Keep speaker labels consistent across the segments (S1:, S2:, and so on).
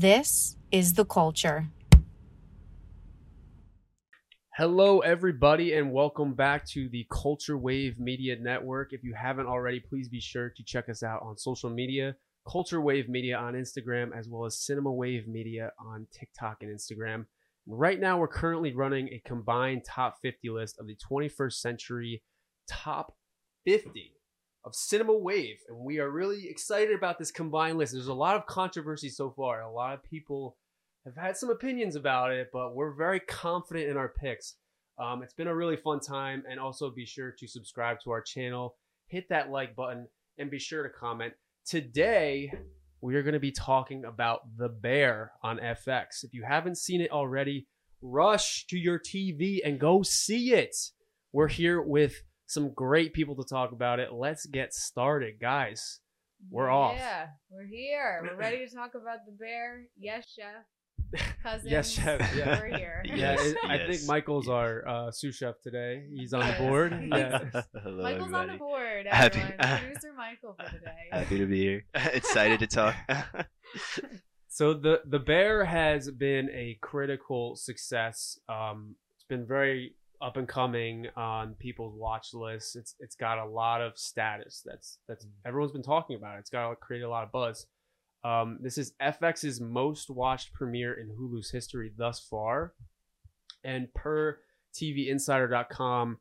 S1: This is the culture.
S2: Hello, everybody, and welcome back to the Culture Wave Media Network. If you haven't already, please be sure to check us out on social media Culture Wave Media on Instagram, as well as Cinema Wave Media on TikTok and Instagram. Right now, we're currently running a combined top 50 list of the 21st century top 50 of Cinema Wave. And we are really excited about this combined list. There's a lot of controversy so far. A lot of people have had some opinions about it, but we're very confident in our picks. Um, it's been a really fun time. And also be sure to subscribe to our channel, hit that like button, and be sure to comment. Today, we are going to be talking about The Bear on FX. If you haven't seen it already, rush to your TV and go see it. We're here with some great people to talk about it. Let's get started, guys. We're off.
S3: Yeah, we're here. We're ready to talk about the bear. Yes, chef. Cousins.
S2: Yes, chef. Yeah.
S3: We're here.
S2: Yeah,
S4: Yes,
S2: I think Michael's
S4: yes.
S2: our uh, sous chef today. He's on
S3: Yes.
S2: the board.
S3: Yes.
S2: Yeah.
S4: Hello,
S3: Michael's on the
S4: everybody.
S3: board,
S4: Happy-
S3: everyone. Producer Michael for today.
S4: Happy to be here. Excited to talk.
S2: So the the bear has been a critical success. Um, it's been very up and coming on people's watch lists. It's it's got a lot of status. That's that's everyone's been talking about. It. It's got created a lot of buzz. Um, this is FX's most watched premiere in Hulu's history thus far, and per TVInsider.com,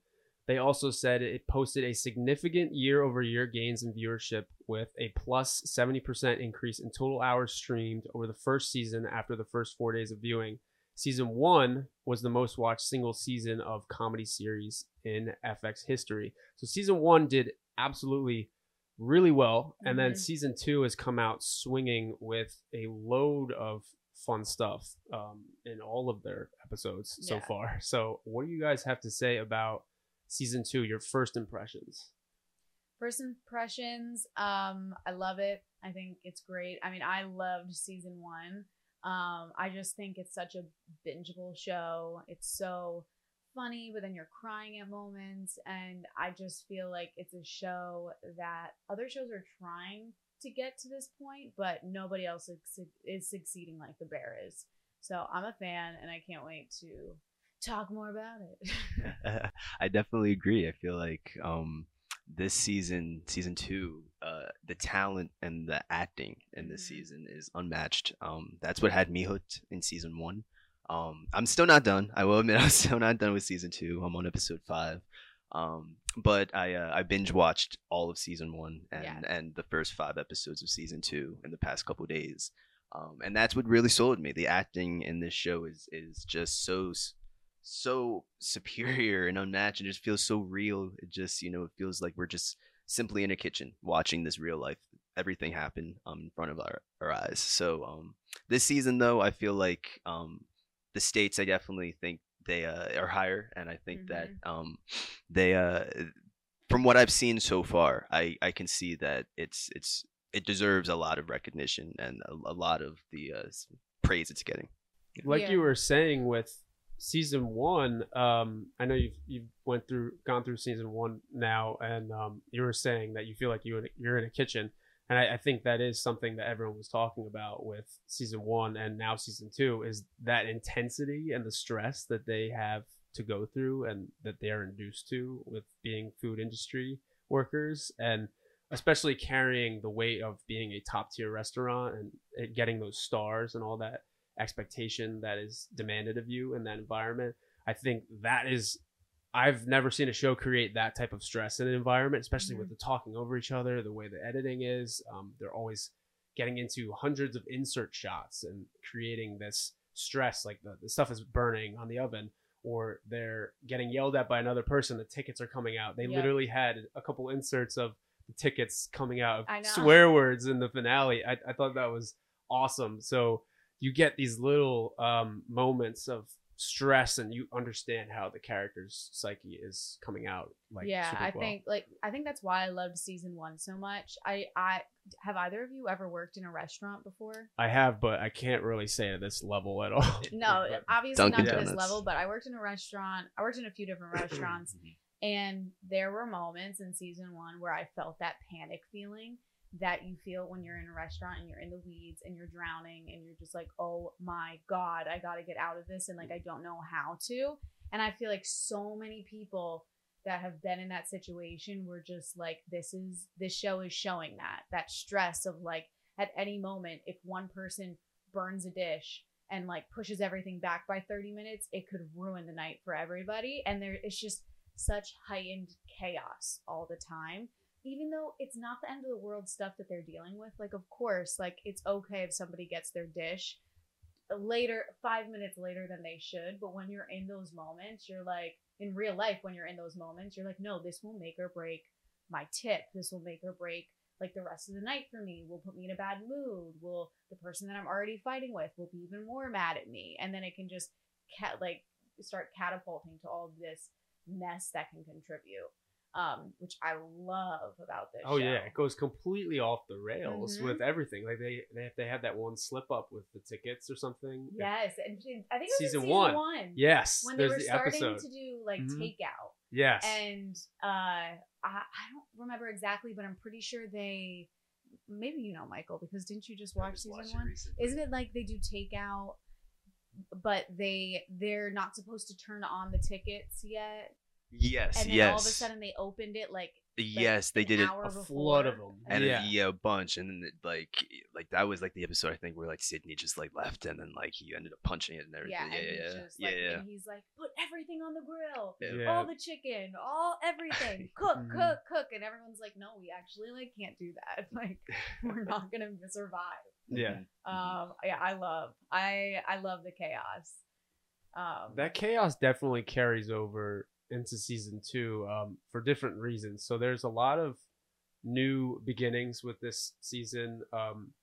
S2: they also said it posted a significant year over year gains in viewership with a plus 70% increase in total hours streamed over the first season after the first four days of viewing. Season one was the most watched single season of comedy series in FX history. So season one did absolutely really well. And then
S3: Mhm.
S2: season two has come out swinging with a load of fun stuff um, in all of their episodes so far. So, what do you guys have to say about season two, your first impressions?
S3: First impressions, um, I love it. I think it's great. I mean, I loved season one. Um, I just think it's such a bingeable show. It's so funny, but then you're crying at moments. And I just feel like it's a show that other shows are trying to get to this point, but nobody else is, succeeding like The Bear is. So I'm a fan, and I can't wait to talk more about it.
S4: I definitely agree. I feel like um, this season, season two, uh, the talent and the acting in this
S3: Mhm.
S4: season is unmatched. Um, that's what had me hooked in season one. Um, I'm still not done. I will admit, I'm still not done with season two. I'm on episode five. Um, but I uh, I binge watched all of season one and
S3: Yeah.
S4: and the first five episodes of season two in the past couple days. Um, and that's what really sold me. The acting in this show is is just so so superior and unmatched. It just feels so real. It just you know it feels like we're just simply in a kitchen watching this real life everything happen um in front of our, our eyes. So um this season though I feel like um the states I definitely think they uh, are higher and I think that um they uh from what I've seen so far I I can see that it's it's it deserves a lot of recognition and a, a lot of the uh, praise it's getting.
S2: like
S3: Yeah.
S2: you were saying with season one um i know you've you've went through gone through season one now and um you were saying that you feel like you you're in a kitchen. And I, I think that is something that everyone was talking about with season one and now season two is that intensity and the stress that they have to go through and that they are induced to with being food industry workers and especially carrying the weight of being a top tier restaurant and getting those stars and all that expectation that is demanded of you in that environment. I think that is I've never seen a show create that type of stress in an environment, especially with the talking over each other, the way the editing is. Um, they're always getting into hundreds of insert shots and creating this stress, like the, the stuff is burning on the oven, or they're getting yelled at by another person. The tickets are coming out. They
S3: Yep.
S2: literally had a couple inserts of the tickets coming out swear words in the finale. I, I thought that was awesome. So you get these little um, moments of stress and you understand how the character's psyche is coming out like
S3: yeah
S2: super
S3: i
S2: well.
S3: think like i think that's why i loved season one so much. I i have either of you ever worked in a restaurant before?
S2: I have but i can't really say at this level at all.
S3: No
S2: But-
S3: obviously
S4: Dunkin'
S3: not to this level but i worked in a restaurant i worked in a few different restaurants and there were moments in season one where i felt that panic feeling that you feel when you're in a restaurant and you're in the weeds and you're drowning and you're just like, oh my God, I got to get out of this. And like, I don't know how to. And I feel like so many people that have been in that situation were just like, this is, this show is showing that, that stress of like, at any moment, if one person burns a dish and like pushes everything back by 30 minutes, it could ruin the night for everybody. And there is just such heightened chaos all the time even though it's not the end of the world stuff that they're dealing with like of course like it's okay if somebody gets their dish later five minutes later than they should but when you're in those moments you're like in real life when you're in those moments you're like no this will make or break my tip. This will make or break like the rest of the night for me. Will put me in a bad mood. Will the person that i'm already fighting with will be even more mad at me? And then it can just like start catapulting to all this mess that can contribute um, which I love about this.
S2: Oh
S3: show.
S2: yeah, it goes completely off the rails
S3: Mhm.
S2: with everything. Like they they have, they have that one slip up with the tickets or something.
S3: Yes, and she- I think it was
S2: Season
S3: season
S2: one.
S3: one.
S2: Yes.
S3: when they were
S2: the
S3: starting
S2: episode.
S3: to do like
S2: Mhm.
S3: takeout,
S2: yes.
S3: and uh, I I don't remember exactly, but I'm pretty sure they. Maybe you know Michael because didn't you just watch
S4: just
S3: season one?
S4: recently.
S3: Isn't it like they do takeout, but they they're not supposed to turn on the tickets yet,
S4: Yes,
S3: and then
S4: yes,
S3: all of a sudden they opened it like
S4: yes, they
S3: an
S4: did it,
S2: a
S3: before.
S2: flood of them.
S4: and
S2: yeah.
S4: yeah. yeah, a bunch, and then it, like like that was like the episode I think where like Sydney just like left, and then like he ended up punching it and everything.
S3: Yeah,
S4: Yeah,
S3: and
S4: yeah,
S3: he's
S4: yeah,
S3: just like,
S4: yeah.
S3: and he's like, put everything on the grill,
S4: Yeah.
S2: Yeah.
S3: all the chicken, all everything, cook,
S2: Mhm.
S3: cook, cook, and everyone's like, no, we actually like can't do that. Like, we're not gonna survive.
S2: yeah.
S3: Um, yeah, I love, I, I love the chaos. Um,
S2: That chaos definitely carries over into season two um, for different reasons. So there's a lot of new beginnings with this season. Um,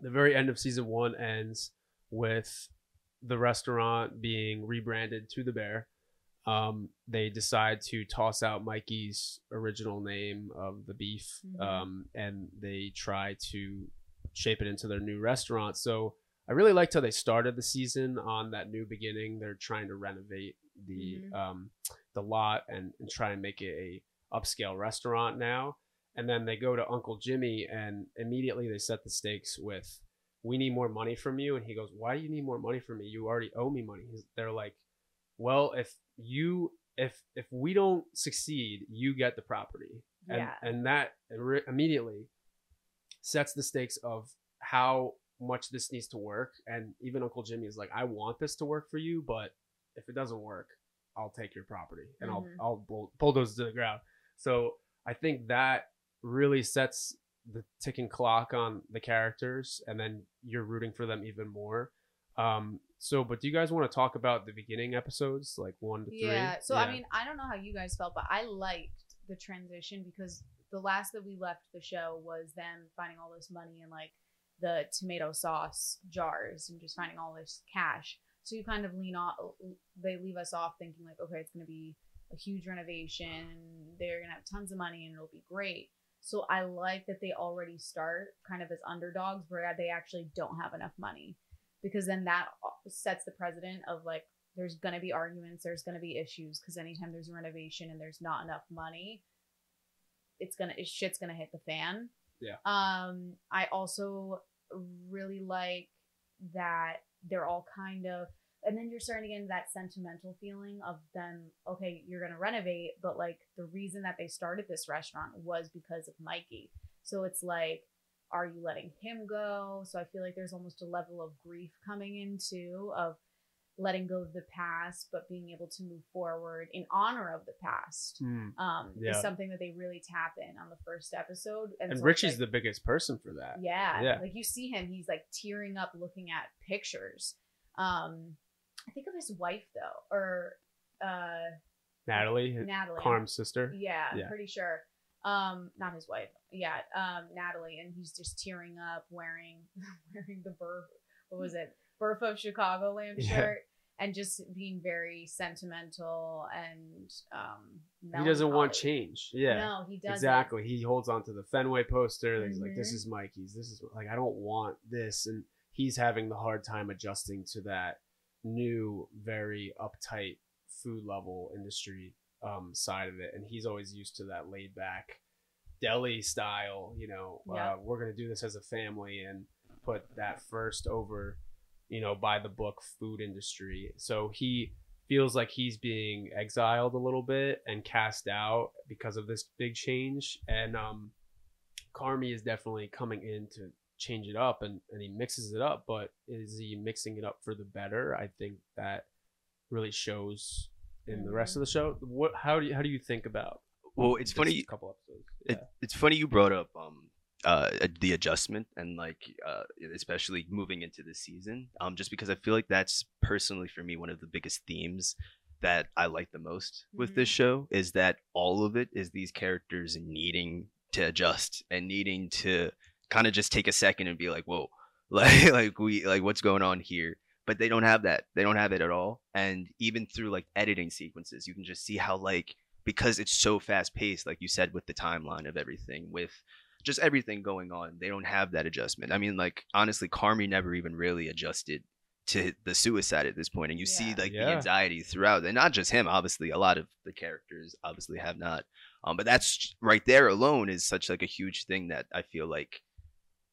S2: the very end of season one ends with the restaurant being rebranded to the Bear. Um, they decide to toss out Mikey's original name of the beef,
S3: Mhm.
S2: um, and they try to shape it into their new restaurant. So I really liked how they started the season on that new beginning. They're trying to renovate the
S3: Mhm.
S2: um, the lot and, and try and make it a upscale restaurant now. And then they go to Uncle Jimmy and immediately they set the stakes with, "We need more money from you." And he goes, "Why do you need more money from me? You already owe me money." He's, they're like, "Well, if you if if we don't succeed, you get the property." And
S3: Yeah.
S2: and that immediately sets the stakes of how much this needs to work. And even Uncle Jimmy is like, I want this to work for you, but if it doesn't work, I'll take your property and
S3: Mhm.
S2: I'll I'll bull- bulldoze to the ground. So I think that really sets the ticking clock on the characters, and then you're rooting for them even more. Um, so, but do you guys want to talk about the beginning episodes, like one to three?
S3: Yeah. So I mean, I don't know how you guys felt, but I liked the transition because the last that we left the show was them finding all this money in like the tomato sauce jars and just finding all this cash. So you kind of lean off. They leave us off thinking like, okay, it's going to be a huge renovation. They're going to have tons of money and it'll be great. So I like that they already start kind of as underdogs where they actually don't have enough money because then that sets the precedent of like there's going to be arguments there's going to be issues because anytime there's a renovation and there's not enough money it's gonna shit's gonna hit the fan
S2: Yeah.
S3: um i also really like that they're all kind of and then you're starting to get into that sentimental feeling of them okay you're gonna renovate but like the reason that they started this restaurant was because of mikey. So it's like are you letting him go? So i feel like there's almost a level of grief coming into of letting go of the past but being able to move forward in honor of the past
S2: Hmm.
S3: um
S2: Yeah.
S3: is something that they really tap in on the first episode
S2: and
S3: so
S2: Richie's
S3: like-
S2: the biggest person for that.
S3: yeah,
S2: Yeah.
S3: like you see him he's like tearing up looking at pictures um i think of his wife though or uh
S2: Natalie,
S3: natalie
S2: Carm's sister.
S3: yeah,
S2: Yeah.
S3: pretty sure. Um, not his wife. Yeah, um, Natalie, and he's just tearing up, wearing wearing the Burf. What was it? Burf of Chicagoland
S2: Yeah.
S3: shirt, and just being very sentimental and um.
S2: He doesn't want change. Yeah.
S3: No, he doesn't.
S2: Exactly. He holds on to the Fenway poster. He's like, "This
S3: Mhm.
S2: is Mikey's. This is like I don't want this," and he's having the hard time adjusting to that new, very uptight food level industry um, side of it. And he's always used to that laid back, deli style. You know,
S3: Yeah.
S2: uh, we're gonna do this as a family and put that first over, you know, by the book food industry. So he feels like he's being exiled a little bit and cast out because of this big change. And um, Carmy is definitely coming in to change it up, and and he mixes it up. But is he mixing it up for the better? I think that really shows in the rest of the show. What? How do you how do you think about?
S4: Well, it's funny.
S2: Couple episodes.
S4: It, it's funny you brought up um uh the adjustment and like uh especially moving into the season um just because I feel like that's personally for me one of the biggest themes that I like the most with this show is that all of it is these characters needing to adjust and needing to kind of just take a second and be like whoa like like we like what's going on here? But they don't have that. They don't have it at all. And even through like editing sequences you can just see how like because it's so fast paced, like you said, with the timeline of everything, with just everything going on, they don't have that adjustment. I mean, like honestly, Carmy never even really adjusted to the suicide at this point, and you see
S3: Yeah.
S4: like the anxiety throughout, and not just him. Obviously, a lot of the characters obviously have not. Um, but that's right there alone is such like a huge thing that I feel like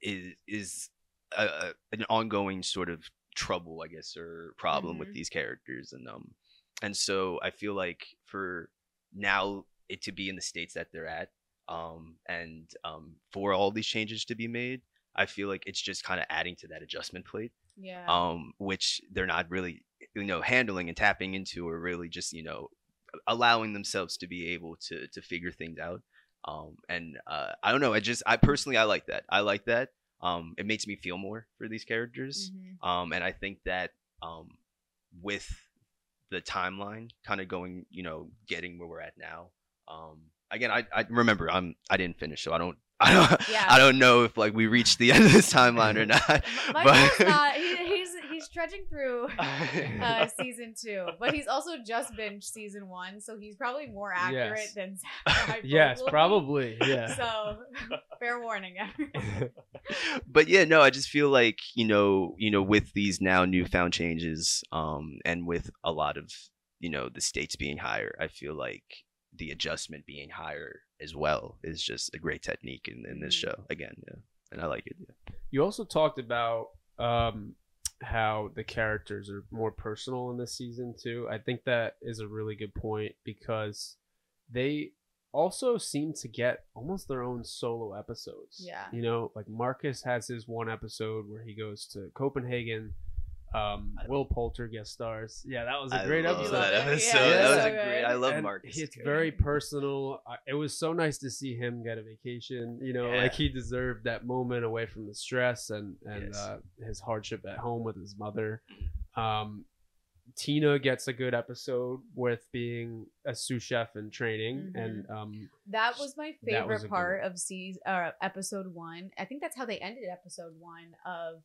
S4: is is a, a, an ongoing sort of trouble, I guess, or problem with
S3: Mhm.
S4: these characters, and um, and so I feel like for now it to be in the states that they're at um and um for all these changes to be made i feel like it's just kind of adding to that adjustment plate
S3: Yeah.
S4: um which they're not really you know handling and tapping into or really just you know allowing themselves to be able to to figure things out um and uh i don't know i just i personally i like that i like that um it makes me feel more for these characters
S3: Mhm.
S4: um, and I think that um, with the timeline kind of going, you know, getting where we're at now. Um, again, I, I remember I'm I didn't finish, so I don't I don't
S3: Yeah.
S4: I don't know if like we reached the end of this timeline or not.
S3: Michael's
S4: but
S3: not. He, he's he's trudging through uh, season two, but he's also just binged season one, so he's probably more accurate
S2: Yes.
S3: than Zach
S2: yes, probably. Yeah.
S3: So, fair warning, everyone.
S4: but yeah, no, I just feel like you know, you know, with these now newfound changes, um, and with a lot of you know the states being higher, I feel like the adjustment being higher as well is just a great technique in, in this
S3: Mhm.
S4: show. Again, yeah, and I like it. Yeah.
S2: You also talked about um, how the characters are more personal in this season too. I think that is a really good point because they also seem to get almost their own solo episodes.
S3: Yeah.
S2: You know, like Marcus has his one episode where he goes to Copenhagen. Um, Will Poulter guest stars. Yeah, that was a
S4: I
S2: great
S4: love
S2: episode.
S4: that episode.
S3: it
S4: that
S3: was
S4: was
S3: so
S4: a great.
S3: good.
S4: I love
S2: And
S4: Marcus.
S2: It's very personal. It was so nice to see him get a vacation. You know,
S4: Yeah.
S2: like he deserved that moment away from the stress and and
S4: Yes.
S2: uh, his hardship at home with his mother. Um, Tina gets a good episode with being a sous chef in training, and um,
S3: That was my favorite
S2: was a good
S3: part of season uh, episode one. I think that's how they ended episode one of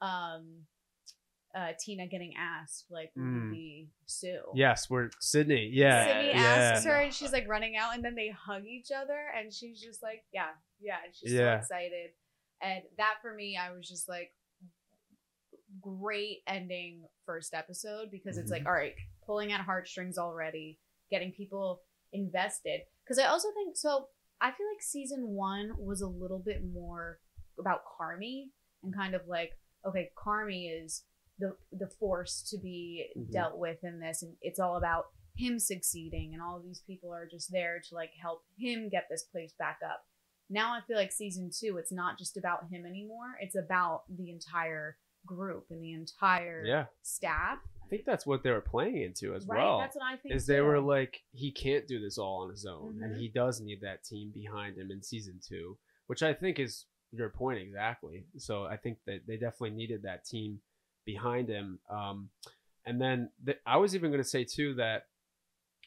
S3: um uh Tina getting asked like
S2: Mm.
S3: be Sue.
S2: yes, we're Sydney. Yeah,
S3: Sydney
S2: yeah.
S3: asks her and she's like running out and then they hug each other and she's just like, Yeah, yeah, and she's
S2: Yeah.
S3: so excited. And that for me, I was just like great ending first episode because it's
S2: Mm-hmm.
S3: like, all right, pulling at heartstrings already, getting people invested. Because I also think so. I feel like season one was a little bit more about Carmy and kind of like, okay, Carmy is the the force to be
S2: Mhm.
S3: dealt with in this, and it's all about him succeeding, and all of these people are just there to like help him get this place back up. Now I feel like season two, it's not just about him anymore; it's about the entire group and the entire
S2: yeah.
S3: staff.
S2: I think that's what they were playing into as
S3: right?
S2: well.
S3: That's what I think.
S2: is they were like he can't do this all on his own and
S3: Mhm.
S2: he does need that team behind him in season two which i think is your point exactly so i think that they definitely needed that team behind him um, and then th- i was even going to say too that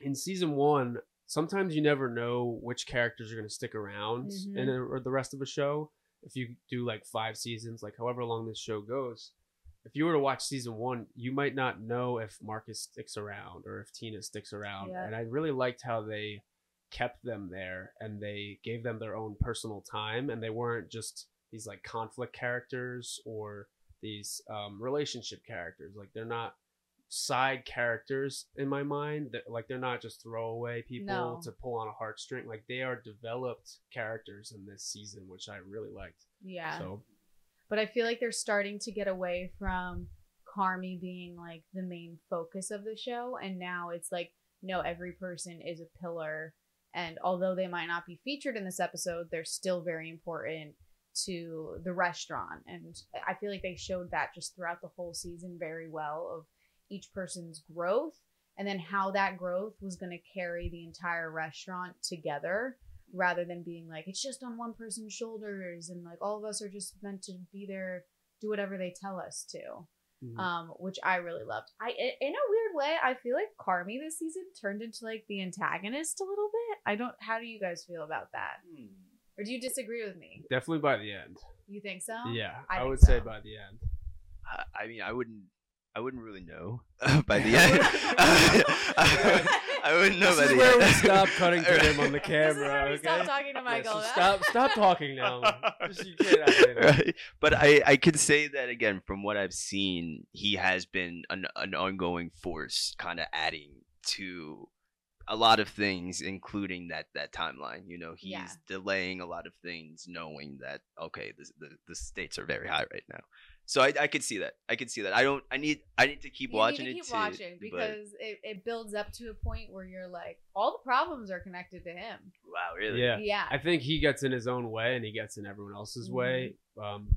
S2: in season one sometimes you never know which characters are going to stick around
S3: Mhm.
S2: in a, or the rest of a show if you do like five seasons like however long this show goes if you were to watch season one, you might not know if Marcus sticks around or if Tina sticks around.
S3: Yeah.
S2: And I really liked how they kept them there and they gave them their own personal time and they weren't just these like conflict characters or these um, relationship characters. Like they're not side characters in my mind that like they're not just throwaway people
S3: No.
S2: to pull on a heartstring. Like they are developed characters in this season, which I really liked.
S3: Yeah.
S2: So
S3: but I feel like they're starting to get away from Carmy being like the main focus of the show, and now it's like no, every person is a pillar, and although they might not be featured in this episode, they're still very important to the restaurant, and I feel like they showed that just throughout the whole season very well of each person's growth, and then how that growth was going to carry the entire restaurant together rather than being like it's just on one person's shoulders and like all of us are just meant to be there do whatever they tell us to
S2: mhm.
S3: um which i really loved. I i- in a weird way i feel like carmy this season turned into like the antagonist a little bit. I don't how do you guys feel about that or do you disagree with me
S2: definitely by the end.
S3: you think so
S2: yeah,
S3: I
S2: I,
S3: think
S2: would say by the end.
S4: I- I mean, I wouldn't. I wouldn't really know by the end. I wouldn't know
S2: This
S4: by
S2: is
S4: the
S2: where
S4: end.
S2: we stop cutting to him on the
S3: this is
S2: camera.
S3: where we
S2: okay?
S3: stop talking to
S2: Yeah,
S3: michael
S2: so stop, stop talking now. Just- you can't
S4: right? But I, I could say that again from what I've seen, he has been an, an ongoing force, kind of adding to a lot of things, including that that timeline. You know, he's
S3: Yeah.
S4: delaying a lot of things, knowing that okay, the the, the stakes are very high right now. So I, I could see that. I could see that. I don't. I need. I need to keep
S3: you
S4: watching
S3: need to
S4: it.
S3: keep
S4: to-
S3: watching
S4: but-
S3: because it, it builds up to a point where you're like all the problems are connected to him
S4: wow, really?
S2: Yeah.
S3: yeah
S2: I think he gets in his own way and he gets in everyone else's way. Um,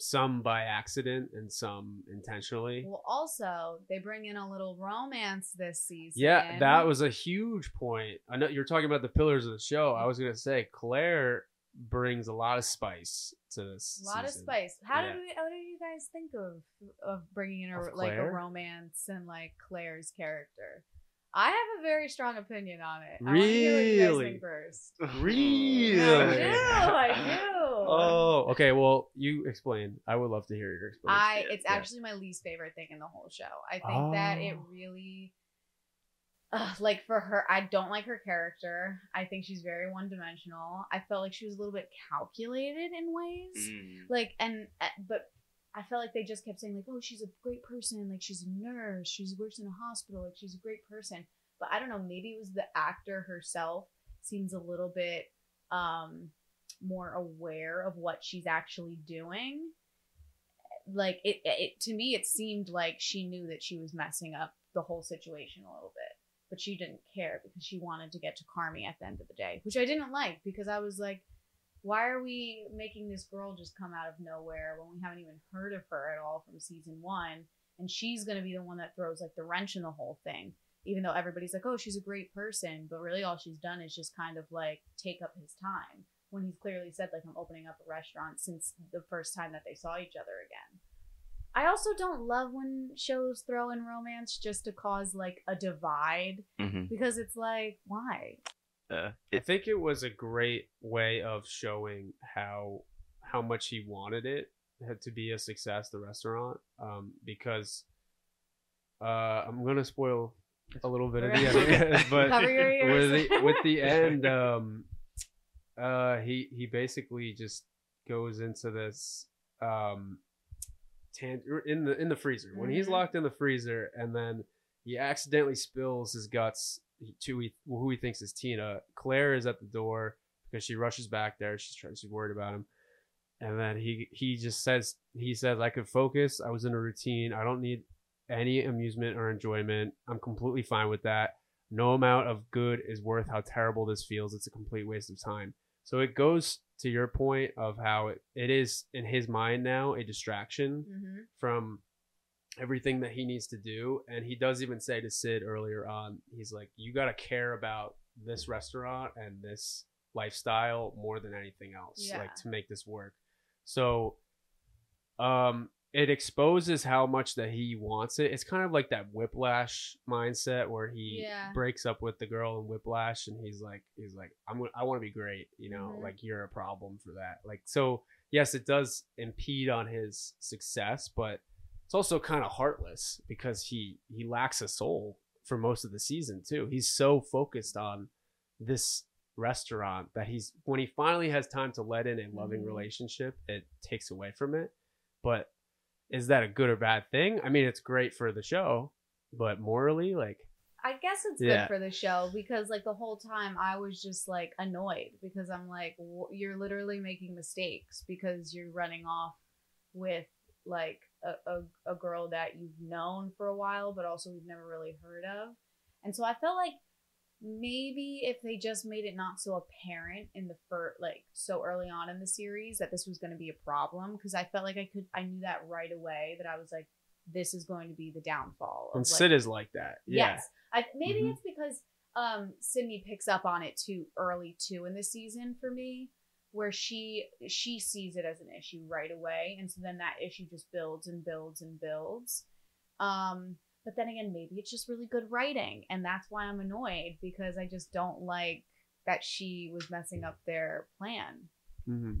S2: some by accident and some intentionally.
S3: Well, also they bring in a little romance this season.
S2: Yeah, that was a huge point. I know you're talking about the pillars of the show. I was gonna say Claire brings a lot of spice to this.
S3: a lot of spice. How
S2: Yeah.
S3: did we, how did you guys think of of bringing in a
S2: Of
S3: like a romance and like Claire's character? I have a very strong opinion on it. I wanna hear what you guys
S2: Really?
S3: think first.
S2: Really?
S3: I do. I do.
S2: Oh, okay. Well, you explain. I would love to hear your explanation.
S3: I
S4: Yeah,
S3: it's
S4: yeah.
S3: actually my least favorite thing in the whole show. I think that it
S2: Oh.
S3: really Ugh, like for her I don't like her character. I think she's very one dimensional. I felt like she was a little bit calculated in ways.
S4: Mm.
S3: Like and uh, but I felt like they just kept saying like, "Oh, she's a great person. Like she's a nurse. She's works in a hospital. Like she's a great person." But I don't know. Maybe it was the actor herself seems a little bit um more aware of what she's actually doing. Like it, it to me, it seemed like she knew that she was messing up the whole situation a little bit, but she didn't care because she wanted to get to Carmy at the end of the day, which I didn't like because I was like, why are we making this girl just come out of nowhere when we haven't even heard of her at all from season one? And she's gonna be the one that throws like the wrench in the whole thing, even though everybody's like, oh, she's a great person, but really all she's done is just kind of like take up his time when he's clearly said like I'm opening up a restaurant since the first time that they saw each other again. I also don't love when shows throw in romance just to cause like a divide
S4: Mhm.
S3: because it's like why?
S4: Uh,
S2: I think it was a great way of showing how how much he wanted it to be a success, the restaurant, um, because uh, I'm gonna spoil a little bit of the end, but with the with the end, um, uh, he he basically just goes into this um, tan- in the in the freezer. When he's
S3: Mhm.
S2: locked in the freezer, and then he accidentally spills his guts to he- who he thinks is Tina. Claire is at the door because she rushes back there. She's trying, she's worried about him, and then he he just says he says I could focus. I was in a routine. I don't need any amusement or enjoyment. I'm completely fine with that. No amount of good is worth how terrible this feels. It's a complete waste of time. So it goes to your point of how it, it is in his mind now a distraction
S3: Mm-hmm.
S2: from everything that he needs to do. And he does even say to Sid earlier on, he's like, you got to care about this restaurant and this lifestyle more than anything else,
S3: Yeah.
S2: like to make this work. So, um, it exposes how much that he wants it. It's kind of like that whiplash mindset where he
S3: Yeah.
S2: breaks up with the girl in whiplash and he's like he's like I'm I want to be great, you know,
S3: Mhm.
S2: like you're a problem for that. Like so yes, it does impede on his success, but it's also kind of heartless because he he lacks a soul for most of the season too. He's so focused on this restaurant that he's when he finally has time to let in a loving
S3: Mhm.
S2: relationship, it takes away from it. But is that a good or bad thing? I mean, it's great for the show, but morally, like
S3: I guess it's
S2: Yeah.
S3: good for the show because like the whole time I was just like annoyed because I'm like you're literally making mistakes because you're running off with like a, a, a girl that you've known for a while but also we've never really heard of. And so I felt like maybe if they just made it not so apparent in the first like so early on in the series that this was going to be a problem because I felt like I could I knew that right away that I was like this is going to be the downfall of
S2: and
S3: like,
S2: Sid is like that. Yeah.
S3: Yes. I maybe
S2: Mhm.
S3: it's because um Sydney picks up on it too early too in the season for me where she she sees it as an issue right away and so then that issue just builds and builds and builds. Um but then again maybe it's just really good writing and that's why I'm annoyed because I just don't like that she was messing up their plan.
S2: mm-hmm.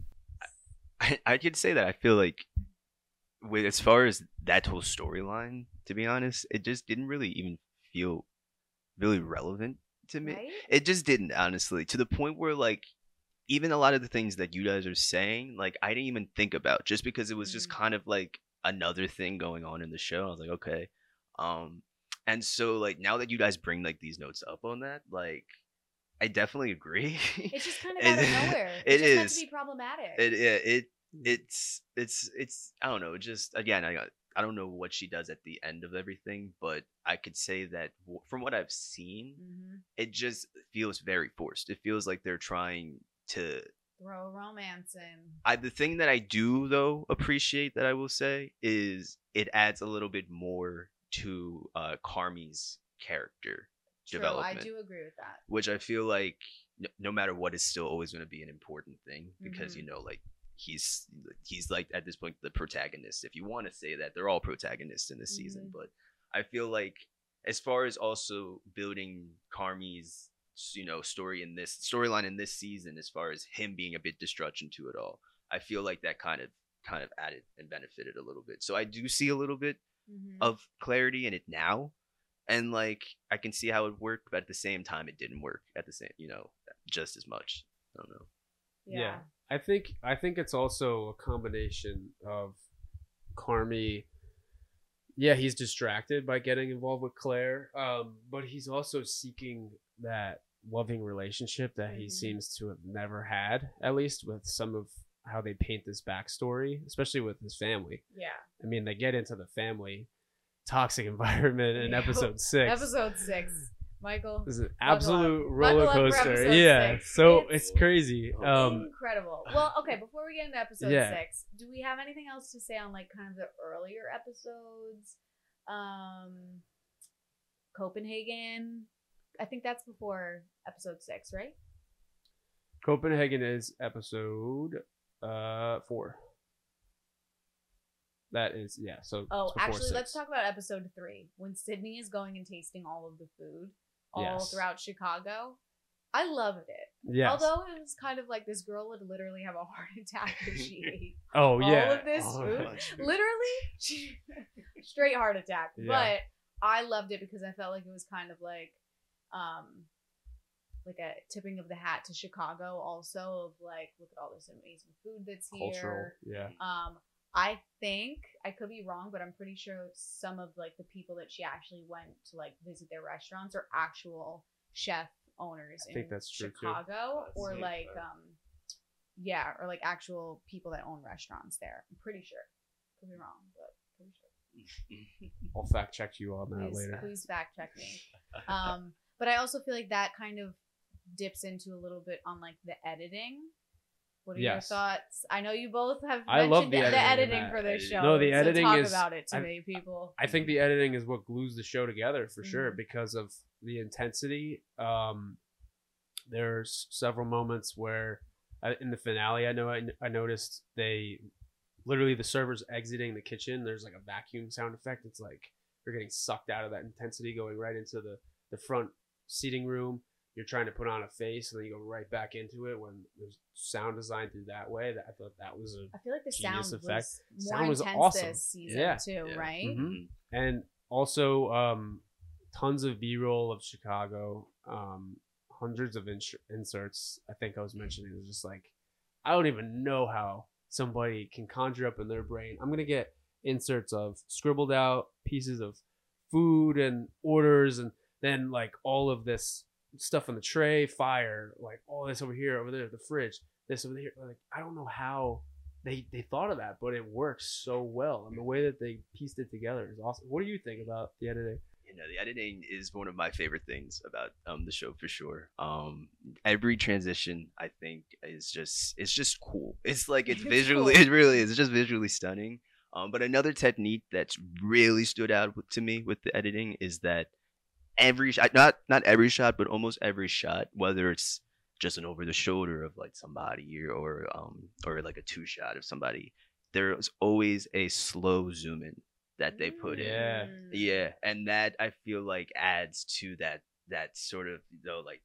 S4: I, I could say that I feel like with as far as that whole storyline, to be honest, it just didn't really even feel really relevant to me.
S3: Right?
S4: It just didn't, honestly, to the point where like even a lot of the things that you guys are saying, like I didn't even think about just because it was just
S3: Mhm.
S4: kind of like another thing going on in the show. I was like, okay. Um and so like now that you guys bring like these notes up on that, like I definitely agree.
S3: It's just kind of
S4: It-
S3: out of nowhere.
S4: it
S3: just meant to be problematic.
S4: it, it it it's it's it's I don't know. Just again, I got I don't know what she does at the end of everything, but I could say that w- from what I've seen,
S3: hmm
S4: it just feels very forced. It feels like they're trying to.
S3: Throw romance in.
S4: I the thing that I do though appreciate that I will say is it adds a little bit more to uh Carmy's character
S3: True, I do agree with that.
S4: which I feel like no, no matter what is still always going to be an important thing because
S3: Mm-hmm.
S4: you know like he's he's like at this point the protagonist if you want to say that they're all protagonists in this season
S3: Mhm.
S4: but I feel like as far as also building Carmy's you know story in this storyline in this season as far as him being a bit destruction to it all I feel like that kind of kind of added and benefited a little bit so I do see a little bit
S3: Mhm.
S4: of clarity in it now and like i can see how it worked but at the same time it didn't work at the same you know just as much i don't know
S3: yeah.
S2: I think I think it's also a combination of Carmy. Yeah, he's distracted by getting involved with Claire, um, but he's also seeking that loving relationship that he
S3: Mhm.
S2: seems to have never had, at least with some of how they paint this backstory, especially with his family.
S3: Yeah.
S2: I mean, they get into the family toxic environment in
S3: Yeah.
S2: episode six.
S3: Episode six. Michael.
S2: This is an absolute roller
S3: Buckle up for
S2: coaster. Yeah,
S3: six.
S2: so
S3: It's-
S2: it's, crazy. Um,
S3: Incredible. Well, okay, before we get into episode
S2: Yeah.
S3: six, do we have anything else to say on like kind of the earlier episodes? Um Copenhagen. I think that's before episode six, right?
S2: Copenhagen is episode uh four. That is yeah. So
S3: Oh, actually,
S2: let
S3: let's talk about episode three when Sydney is going and tasting all of the food all
S2: Yes.
S3: throughout Chicago. I loved it.
S2: Yes.
S3: Although it was kind of like this girl would literally have a heart attack if she ate
S2: oh
S3: all
S2: yeah.
S3: of this
S2: Oh,
S3: food.
S4: Food.
S3: literally she, straight heart attack.
S2: Yeah.
S3: But I loved it because I felt like it was kind of like um like a tipping of the hat to Chicago also of like look at all this amazing food that's
S2: Cultural.
S3: here.
S2: Yeah.
S3: Um I think I could be wrong, but I'm pretty sure some of like the people that she actually went to like visit their restaurants are actual chef owners
S2: I think
S3: in
S2: that's.
S3: Chicago
S4: That's
S3: or
S4: neat,
S3: like
S4: but-
S3: um yeah, or like actual people that own restaurants there. I'm pretty sure. Could be wrong, but pretty sure.
S2: I'll fact check you on that
S3: Please,
S2: later.
S3: please fact check me. Um, but I also feel like that kind of dips into a little bit on like the editing. What are
S2: Yes.
S3: your thoughts? I know you both have
S2: I love
S3: mentioned
S2: the
S3: the,
S2: editing
S3: editing for this show.
S2: No, the
S3: so
S2: editing
S3: talk
S2: is-
S3: about it to
S2: I-
S3: me, people.
S2: I think the editing is what glues the show together for sure
S3: Mhm.
S2: because of the intensity. Um, there's several moments where uh, in the finale, I know I, I noticed they literally the servers exiting the kitchen. There's like a vacuum sound effect. It's like you're getting sucked out of that intensity, going right into the the front seating room. You're trying to put on a face, and then you go right back into it when there's sound designed through that way. That I thought that was a
S3: I feel like the sound
S2: Genius
S3: was more
S2: Sound was
S3: intense
S2: awesome.
S3: this season
S2: Yeah.
S3: too,
S4: Yeah.
S3: right?
S2: Mhm. and also um, tons of B-roll of Chicago, um, hundreds of ins- inserts. I think I was mentioning it's just like I don't even know how somebody can conjure up in their brain. I'm gonna get inserts of scribbled out pieces of food and orders and then like all of this stuff on the tray, fire, like all this over here, over there, the fridge, this over here. Like I don't know how they they thought of that, but it works so well, and the way that they pieced it together is awesome. What do you think about the editing?
S4: you know the editing is one of my favorite things about um the show for sure um every transition i think is just it's just cool it's like it's,
S3: It's
S4: visually
S3: cool.
S4: it really is it's just visually stunning um but another technique that's really stood out to me with the editing is that every shot not not every shot but almost every shot whether it's just an over the shoulder of like somebody or, or um or like a two shot of somebody there's always a slow zoom in that they put in
S2: Yeah.
S3: Mm.
S4: yeah, and that I feel like adds to that that sort of you know like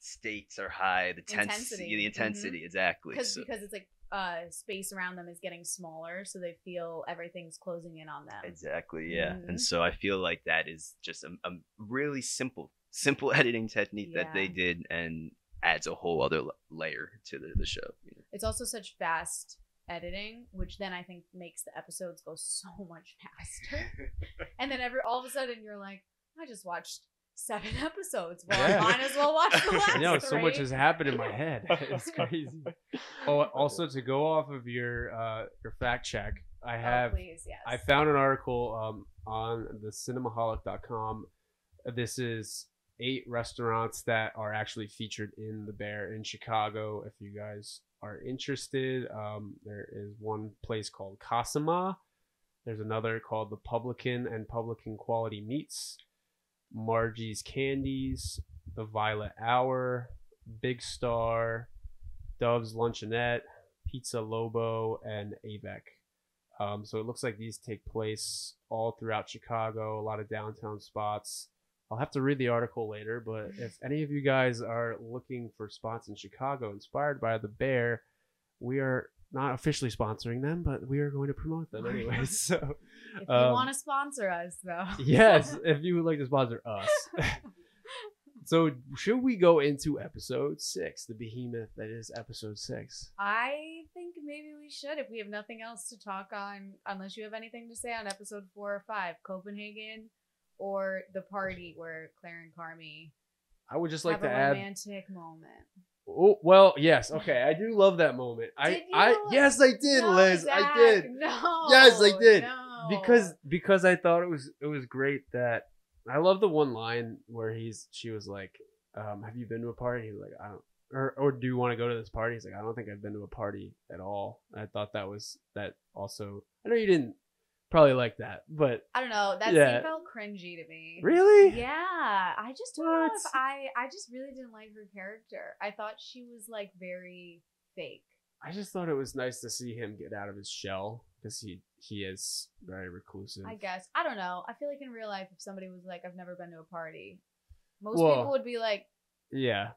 S4: stakes are high, the
S3: Intensity.
S4: intensity, the intensity exactly.
S3: because
S4: So,
S3: because it's like uh space around them is getting smaller so they feel everything's closing in on them
S4: exactly, yeah.
S3: Mhm.
S4: And so I feel like that is just a, a really simple simple editing technique that they did and adds a whole other layer to the, the show. You know?
S3: it's also such fast editing which then i think makes the episodes go so much faster and then every all of a sudden you're like i just watched seven episodes well
S2: Yeah.
S3: i might as well watch the last
S2: I know so much has happened in my head. It's crazy. Oh, also to go off of your uh, your fact check, I
S3: Oh,
S2: have
S3: please yes
S2: I found an article um, on the cinemaholic.com. This is eight restaurants that are actually featured in the Bear in Chicago. If you guys are interested, um, there is one place called Kasama. There's another called the Publican and Publican Quality Meats, Margie's Candies, the Violet Hour, Big Star, Dove's Luncheonette, Pizza Lobo, and Avec. Um, so it looks like these take place all throughout Chicago, a lot of downtown spots. I'll have to read the article later, but if any of you guys are looking for spots in Chicago inspired by the Bear, we are not officially sponsoring them, but we are going to promote them anyway. So,
S3: if you
S2: um,
S3: want to sponsor us though
S2: yes, if you would like to sponsor us. so, should we go into episode six, the behemoth that is episode six?
S3: I think maybe we should if we have nothing else to talk on, unless you have anything to say on episode four or five, Copenhagen or the party where Claire and Carmy
S2: I would just like
S3: have
S2: to
S3: a
S2: add
S3: romantic moment.
S2: Oh well, yes, okay. I do love that moment. I? I, yes, I did,
S3: No,
S2: Liz. I did
S3: No.
S2: Yes, I did.
S3: no.
S2: because because I thought it was it was great that I love the one line where he's she was like, um, "Have you been to a party?" He was like, "I don't." Or, or do you want to go to this party? He's like, I don't think I've been to a party at all. And I thought that was that also. I know you didn't probably like that, but
S3: I don't know. That
S2: Yeah.
S3: scene felt cringy to me.
S2: really,
S3: Yeah, I just don't know if I. I just really didn't like her character. I thought she was like very fake.
S2: I just thought it was nice to see him get out of his shell because he he is very reclusive.
S3: I guess I don't know. I feel like in real life, if somebody was like, "I've never been to a party," most
S2: Well,
S3: people would be like,
S2: Yeah,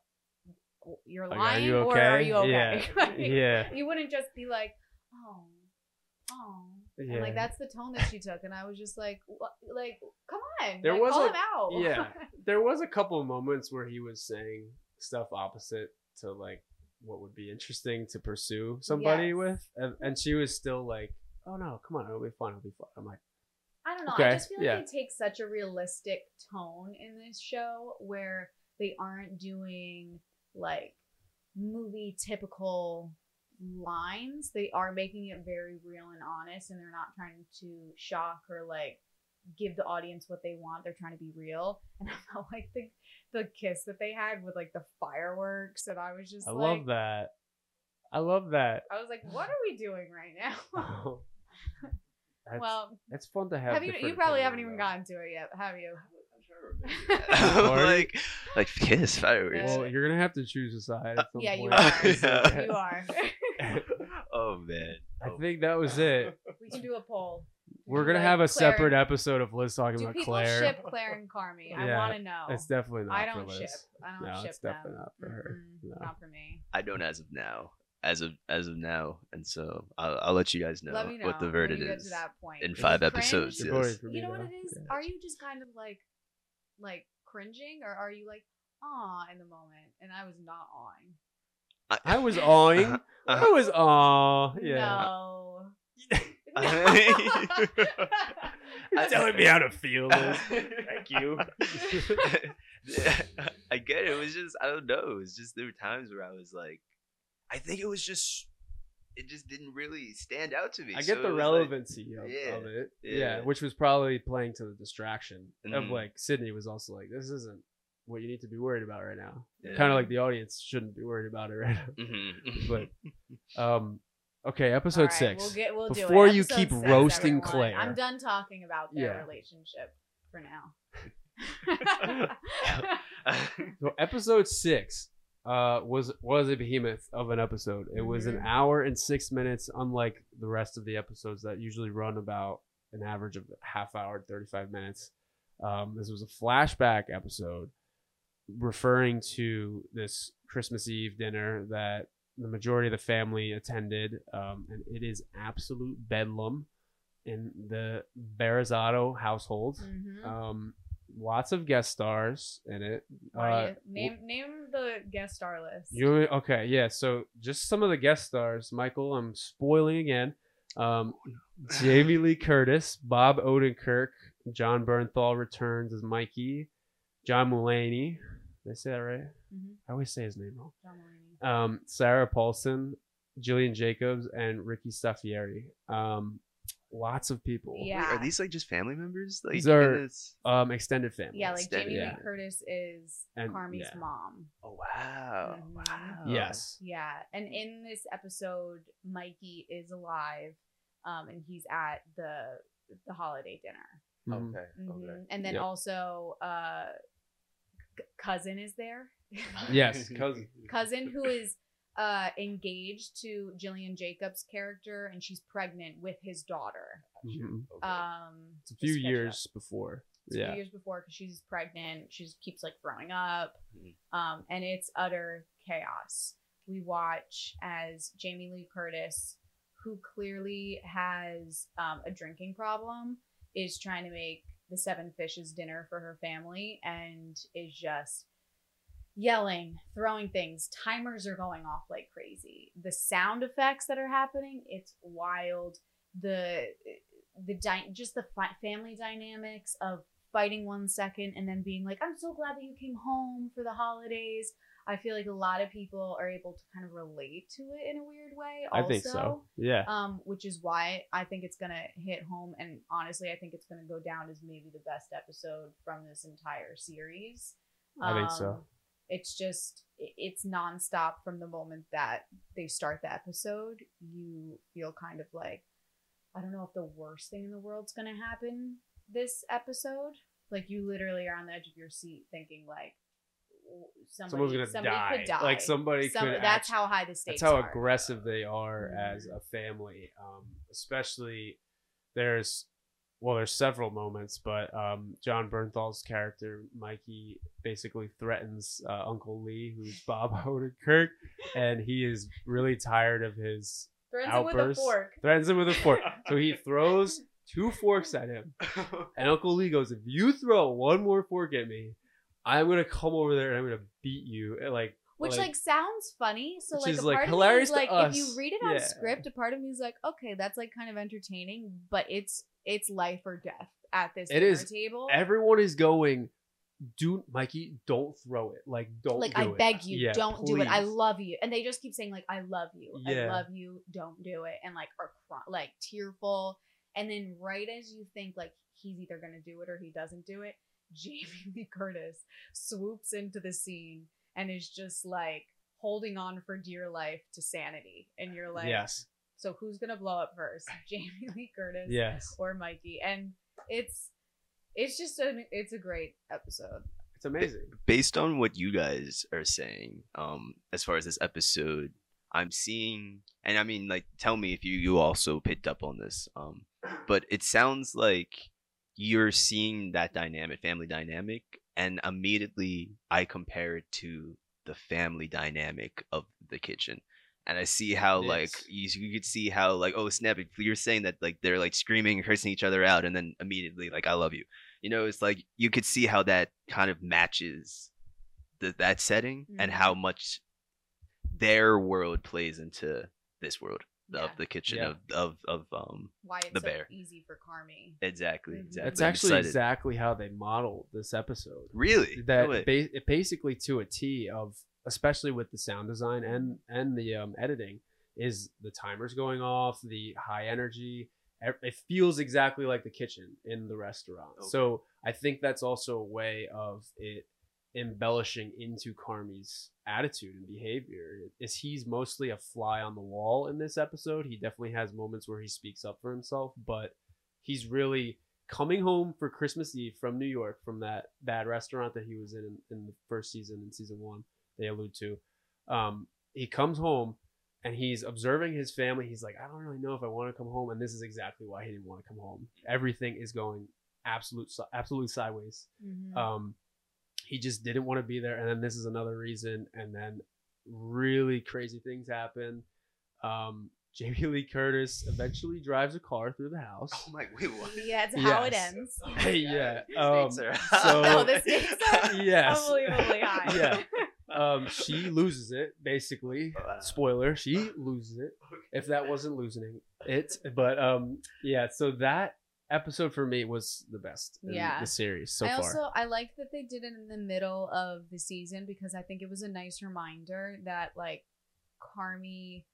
S3: "You're
S2: Like,
S3: lying,
S2: are you
S3: or are
S2: okay?
S3: you okay?"
S2: Yeah,
S3: Like,
S2: yeah.
S3: You wouldn't just be like, "Oh, oh," and
S2: Yeah.
S3: like that's the tone that she took, and I was just like, Like, come on,
S2: There
S3: like,
S2: was
S3: call
S2: a-
S3: him out."
S2: yeah. there was a couple of moments where he was saying stuff opposite to like what would be interesting to pursue somebody
S3: Yes.
S2: with, and, and mm-hmm. she was still like, "Oh no, come on, it'll be fun, it'll be fun." I'm like,
S3: I don't know.
S2: Okay,
S3: I just feel like
S2: yeah.
S3: they take such a realistic tone in this show where they aren't doing like movie typical lines. They are making it very real and honest, and they're not trying to shock or like give the audience what they want. They're trying to be real. And I felt like the the kiss that they had with like the fireworks, and I was just
S2: I
S3: like,
S2: love that. I love that.
S3: I was like, what are we doing right now?
S2: That's,
S3: well,
S2: it's fun to have.
S3: have you? You probably haven't even
S2: though.
S3: gotten to it yet, have you?
S4: like like kiss fireworks.
S2: Well, you're gonna have to choose a side. At some
S3: Yeah, you are.
S4: Yeah.
S3: you are.
S4: oh man.
S2: I
S4: Oh.
S2: think that was it.
S3: we can do a poll.
S2: We're gonna
S3: like,
S2: have a
S3: Claire-
S2: separate episode of Liz talking
S3: Do
S2: about
S3: people
S2: Claire.
S3: ship Claire and Carmy? I
S2: Yeah,
S3: want to know.
S2: It's definitely not
S3: I
S2: for
S3: don't
S2: Liz.
S3: ship. I don't
S2: No,
S3: ship
S2: it's definitely
S3: them.
S2: not for her.
S3: Mm-mm,
S2: No.
S3: Not for me.
S4: I don't as of now. As of as of now, and so I'll, I'll let you guys know,
S3: know
S4: what the verdict is.
S3: to that point.
S4: in
S3: Is
S4: five
S3: cringe?
S4: episodes,
S2: You're
S4: yes.
S2: voting for me
S3: You know what it is?
S2: Yeah.
S3: Are you just kind of like, like cringing, or are you like, ah, in the moment? And I was not awing.
S2: I was awing. I was aw. Yeah.
S3: No.
S2: You're telling me how to feel this.
S4: Thank you. I get it. It was just I don't know. It was just there were times where I was like, I think it was just it just didn't really stand out to me.
S2: I
S4: So
S2: get the
S4: it was like-
S2: relevancy of,
S4: Yeah,
S2: of it.
S4: yeah.
S2: Yeah. which was probably playing to the distraction of
S4: Mhm.
S2: like Sydney was also like, this isn't what you need to be worried about right now.
S4: Yeah.
S2: Kind of like the audience shouldn't be worried about it right now.
S4: Mhm.
S2: But um, okay, episode
S3: All right,
S2: six.
S3: We'll get. We'll do it.
S2: Before you keep
S3: six,
S2: roasting
S3: everyone.
S2: Claire.
S3: I'm done talking about their
S2: Yeah.
S3: relationship for now.
S2: So episode six uh, was was a behemoth of an episode. It was an
S3: Mhm.
S2: hour and six minutes, unlike the rest of the episodes that usually run about an average of half hour, thirty five minutes. Um, this was a flashback episode referring to this Christmas Eve dinner that the majority of the family attended, um, and it is absolute bedlam in the Berzatto household.
S3: Mhm.
S2: Um, lots of guest stars in it. Uh,
S3: name name the guest star list.
S2: you okay? Yeah. So just some of the guest stars. Michael, I'm spoiling again. Um, Jamie Lee Curtis, Bob Odenkirk, Jon Bernthal returns as Mikey, John Mulaney. Did I say that right?
S3: Mhm.
S2: I always say his name wrong.
S3: John Mulaney.
S2: Um, Sarah Paulson, Gillian Jacobs, and Ricky Staffieri. Um, lots of people.
S4: Wait,
S3: Yeah.
S4: are these like just family members? Like
S2: These are-
S4: this-
S2: Um, extended family.
S3: Yeah, like
S4: Instead-
S3: Jamie
S2: yeah.
S3: Lee Curtis is
S2: And-
S3: Carmy's
S2: yeah.
S3: mom.
S4: Oh wow!
S3: Mhm.
S4: Wow.
S2: Yes.
S3: Yeah, and in this episode, Mikey is alive, um, and he's at the the holiday dinner.
S4: Okay.
S3: Mhm.
S4: Okay.
S3: And then
S2: Yep.
S3: also, uh, c- cousin is there.
S2: Yes, cousin.
S3: cousin who is uh engaged to Gillian Jacobs' character, and she's pregnant with his daughter.
S2: Mhm.
S4: Okay.
S3: Um,
S2: It's a few
S3: just up.
S2: years before.
S3: It's a
S2: yeah.
S3: few years before because she's pregnant. She just keeps like throwing up,
S4: Mhm.
S3: um, and it's utter chaos. We watch as Jamie Lee Curtis, who clearly has um, a drinking problem, is trying to make the Seven Fishes dinner for her family, and is just yelling, throwing things. Timers are going off like crazy. The sound effects that are happening, it's wild. The the dy- just the fi- family dynamics of fighting one second and then being like, "I'm so glad that you came home for the holidays." I feel like a lot of people are able to kind of relate to it in a weird way.
S2: I
S3: Also,
S2: think so. Yeah.
S3: um, which is why I think it's gonna hit home. And honestly, I think it's gonna go down as maybe the best episode from this entire series.
S2: I think so.
S3: Um, It's just i- it's nonstop from the moment that they start the episode. You feel kind of like I don't know if the worst thing in the world's gonna happen this episode. Like you literally are on the edge of your seat, thinking like somebody,
S2: Someone's gonna
S3: somebody
S2: die.
S3: could die.
S2: Like somebody
S3: Some-
S2: could.
S3: that's
S2: act-
S3: how high the stakes
S2: That's how
S3: are.
S2: aggressive they are
S3: Mhm.
S2: as a family. Um, especially there's well, there's several moments, but um, Jon Bernthal's character Mikey basically threatens uh, Uncle Lee, who's Bob Odenkirk, and he is really tired of his
S3: Threatens it with a fork.
S2: Threatens him with a fork. So he throws two forks at him, and Uncle Lee goes, "If you throw one more fork at me, I'm gonna come over there and I'm gonna beat you." And, Like,
S3: Which like,
S2: like-
S3: sounds funny. So
S2: Which
S3: like
S2: is,
S3: a
S2: like,
S3: part
S2: hilarious
S3: of me is like if you read it on
S2: Yeah.
S3: script, a part of me is like, okay, that's like kind of entertaining, but it's it's life or death at this
S2: It
S3: dinner table.
S2: everyone is going. Do Mikey? Don't throw it. Like, don't.
S3: like
S2: do
S3: I
S2: it."
S3: beg you,
S2: Yeah,
S3: don't do it. I love you, and they just keep saying like I love you, I love you, don't do it, and like are cry- like tearful, and then right as you think like he's either gonna do it or he doesn't do it, Jamie Lee Curtis swoops into the scene and is just like holding on for dear life to sanity, and you're like,
S2: yes,
S3: so who's gonna blow up first, Jamie Lee Curtis
S2: yes,
S3: or Mikey? And it's it's just an it's a great episode.
S2: it's amazing.
S4: based on what you guys are saying, um, as far as this episode, I'm seeing, and I mean, like, tell me if you you also picked up on this, um, but it sounds like you're seeing that dynamic, family dynamic, and immediately I compare it to the family dynamic of the kitchen. And I see how like you, you could see how like oh snap you're saying that like they're like screaming cursing each other out and then immediately like I love you you know it's like you could see how that kind of matches the, that setting and
S3: Mhm.
S4: how much their world plays into this world
S3: Yeah.
S4: of the kitchen
S2: Yeah.
S4: of of of um
S3: Why it's
S4: The
S3: so
S4: bear.
S3: easy for Carmy.
S4: exactly
S3: Mhm.
S4: exactly.
S2: That's
S4: I'm
S2: actually
S4: excited.
S2: exactly how they modeled this episode.
S4: really
S2: That
S4: No
S2: ba- it basically to a T of, especially with the sound design and and the um, editing, is the timers going off, the high energy. It feels exactly like the kitchen in the restaurant.
S4: Okay.
S2: So I think that's also a way of it embellishing into Carmy's attitude and behavior. Is he's mostly a fly on the wall in this episode. He definitely has moments where he speaks up for himself, but he's really coming home for Christmas Eve from New York from that bad restaurant that he was in in, the first season in season one. They allude to. Um, he comes home and he's observing his family. He's like, I don't really know if I want to come home, and this is exactly why he didn't want to come home. Everything is going absolute si- absolute sideways.
S3: Mhm.
S2: Um, he just didn't want to be there, and then this is another reason, and then really crazy things happen. Um, Jamie Lee Curtis eventually drives a car through the house.
S4: oh my wait what
S3: yeah, it's how it
S2: Yes.
S3: ends.
S2: yeah. Um,
S4: Stakes
S2: so
S3: no, the stakes are
S2: yes.
S3: unbelievably high.
S2: Yeah. Um, she loses it basically.
S4: Wow.
S2: Spoiler: she loses it. If that wasn't losing it, but um, yeah. So that episode for me was the best in
S3: Yeah.
S2: the series so
S3: I
S2: far.
S3: also I like that they did it in the middle of the season because I think it was a nice reminder that like Carmy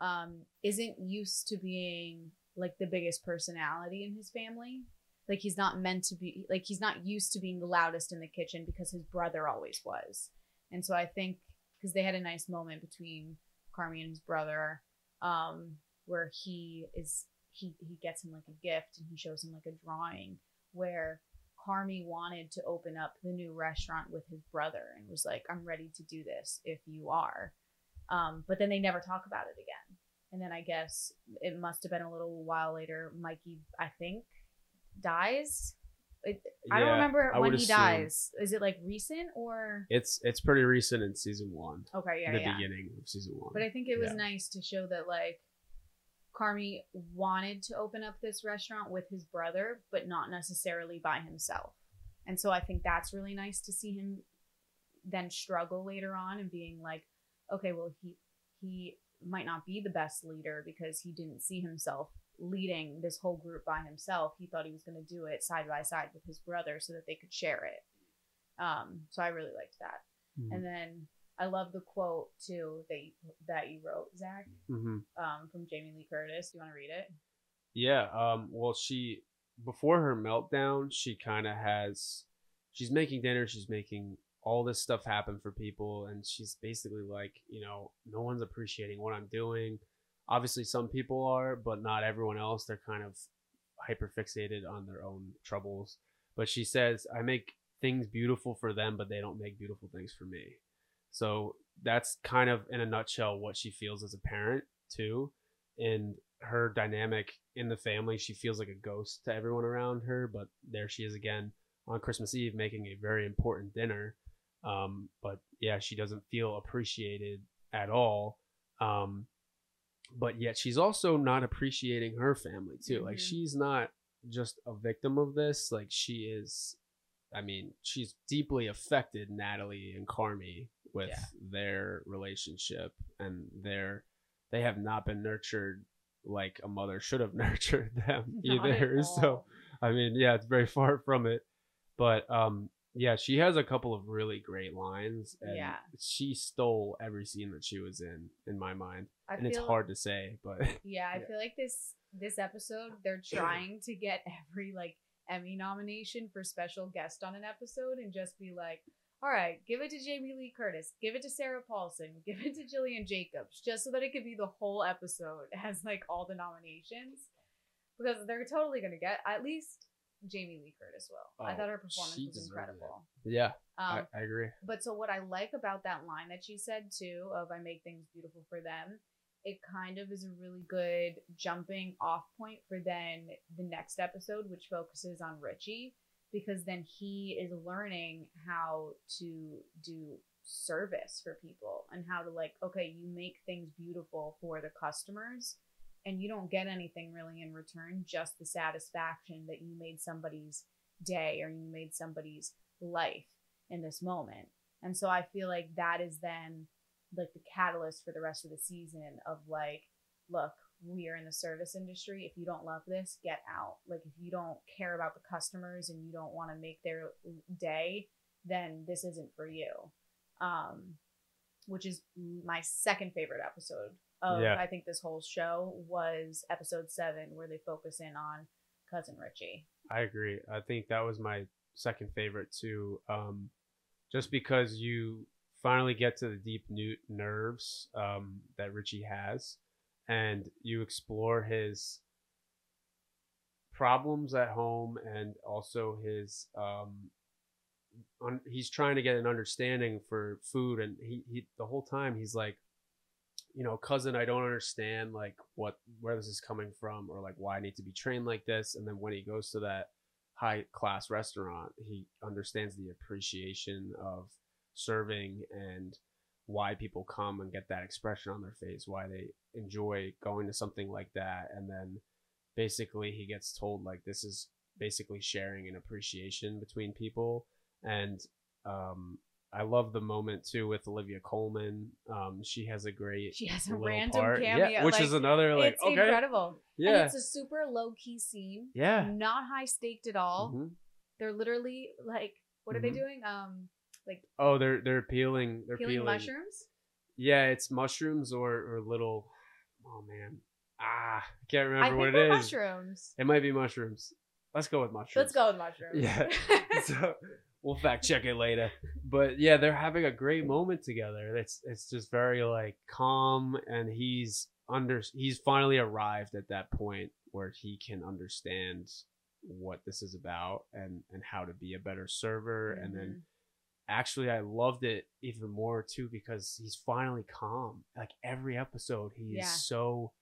S3: um isn't used to being like the biggest personality in his family. Like he's not meant to be like he's not used to being the loudest in the kitchen because his brother always was. And so I think because they had a nice moment between Carmy and his brother, um, where he is he he gets him like a gift and he shows him like a drawing where Carmy wanted to open up the new restaurant with his brother and was like, I'm ready to do this if you are. Um, but then they never talk about it again. And then I guess it must have been a little while later, Mikey, I think, dies. It, I don't remember
S2: I
S3: when he
S2: assume.
S3: dies. Is it like recent or?
S2: It's it's pretty recent in season one,
S3: Okay, yeah,
S2: the
S3: yeah.
S2: beginning of season one.
S3: But I think it was
S2: Yeah.
S3: nice to show that like Carmy wanted to open up this restaurant with his brother, but not necessarily by himself. And so I think that's really nice to see him then struggle later on and being like, okay, well he he might not be the best leader because he didn't see himself leading this whole group by himself. He thought he was going to do it side by side with his brother so that they could share it. Um, so I really liked that.
S2: Mhm.
S3: And then I love the quote too that you, that you wrote, Zach,
S2: Mhm.
S3: um, from Jamie Lee Curtis. Do you want to read it?
S2: Yeah. Um. Well, she before her meltdown, she kind of has. She's making dinner. She's making all this stuff happen for people, and she's basically like, you know, no one's appreciating what I'm doing. Obviously, some people are, but not everyone else. They're kind of hyper fixated on their own troubles. But she says, I make things beautiful for them, but they don't make beautiful things for me. So that's kind of in a nutshell what she feels as a parent too. And her dynamic in the family, she feels like a ghost to everyone around her, but there she is again on Christmas Eve making a very important dinner. Um, but yeah, she doesn't feel appreciated at all. Um, but yet she's also not appreciating her family too. Like
S3: Mhm.
S2: she's not just a victim of this. Like she is I mean, she's deeply affected Natalie and Carmy with
S3: Yeah.
S2: their relationship and their they have not been nurtured like a mother should have nurtured them
S3: Not
S2: either. So. I mean, yeah, it's very far from it. But um yeah, she has a couple of really great lines and
S3: Yeah.
S2: she stole every scene that she was in in my mind.
S3: I
S2: and it's hard to say, but
S3: Yeah, I
S2: Yeah.
S3: feel like this this episode they're trying to get every like Emmy nomination for special guest on an episode and just be like, all right, give it to Jamie Lee Curtis, give it to Sarah Paulson, give it to Gillian Jacobs, just so that it could be the whole episode as like all the nominations. Because they're totally gonna get at least Jamie Lee Curtis will. I
S2: Oh,
S3: thought her performance was
S2: deserves it.
S3: incredible.
S2: yeah,
S3: Um,
S2: I, I agree.
S3: but so what I like about that line that she said too of I make things beautiful for them, it kind of is a really good jumping off point for then the next episode which focuses on Richie because then he is learning how to do service for people and how to like okay, you make things beautiful for the customers and you don't get anything really in return, just the satisfaction that you made somebody's day or you made somebody's life in this moment. And so I feel like that is then like the catalyst for the rest of the season of like, look, we are in the service industry. If you don't love this, get out. Like if you don't care about the customers and you don't want to make their day, then this isn't for you. Um, which is my second favorite episode of
S2: Yeah.
S3: I think this whole show was episode seven where they focus in on cousin Richie.
S2: I agree. I think that was my second favorite too. Um, just because you finally get to the deep new nerves um, that Richie has, and you explore his problems at home and also his um, un- he's trying to get an understanding for food, and he, he the whole time he's like, you know, cousin, I don't understand like what where this is coming from or like why I need to be trained like this. And then when he goes to that high class restaurant, he understands the appreciation of serving and why people come and get that expression on their face, why they enjoy going to something like that. And then basically he gets told like this is basically sharing an appreciation between people. And um I love the moment too with Olivia Colman. Um, she has a great
S3: She has a random
S2: part.
S3: cameo,
S2: yeah, which
S3: like,
S2: is another like
S3: it's
S2: okay,
S3: incredible. And
S2: yeah,
S3: it's a super low key scene.
S2: yeah.
S3: Not high staked at all.
S2: Mhm.
S3: They're literally like what are they
S2: Mhm.
S3: doing? Um like
S2: Oh, they're they're peeling. They're
S3: peeling,
S2: peeling,
S3: mushrooms?
S2: Yeah, it's mushrooms or or little. Oh man, ah, I can't remember
S3: think
S2: what it
S3: they're mushrooms.
S2: It might be mushrooms. Let's go with mushrooms.
S3: Let's go with mushrooms.
S2: Yeah. so we'll fact check it later. But yeah, they're having a great moment together. It's it's just very like calm, and he's under. He's finally arrived at that point where he can understand what this is about and and how to be a better server and then
S3: Mhm.
S2: Actually I loved it even more too because he's finally calm. Like every episode, he
S3: Yeah.
S2: is so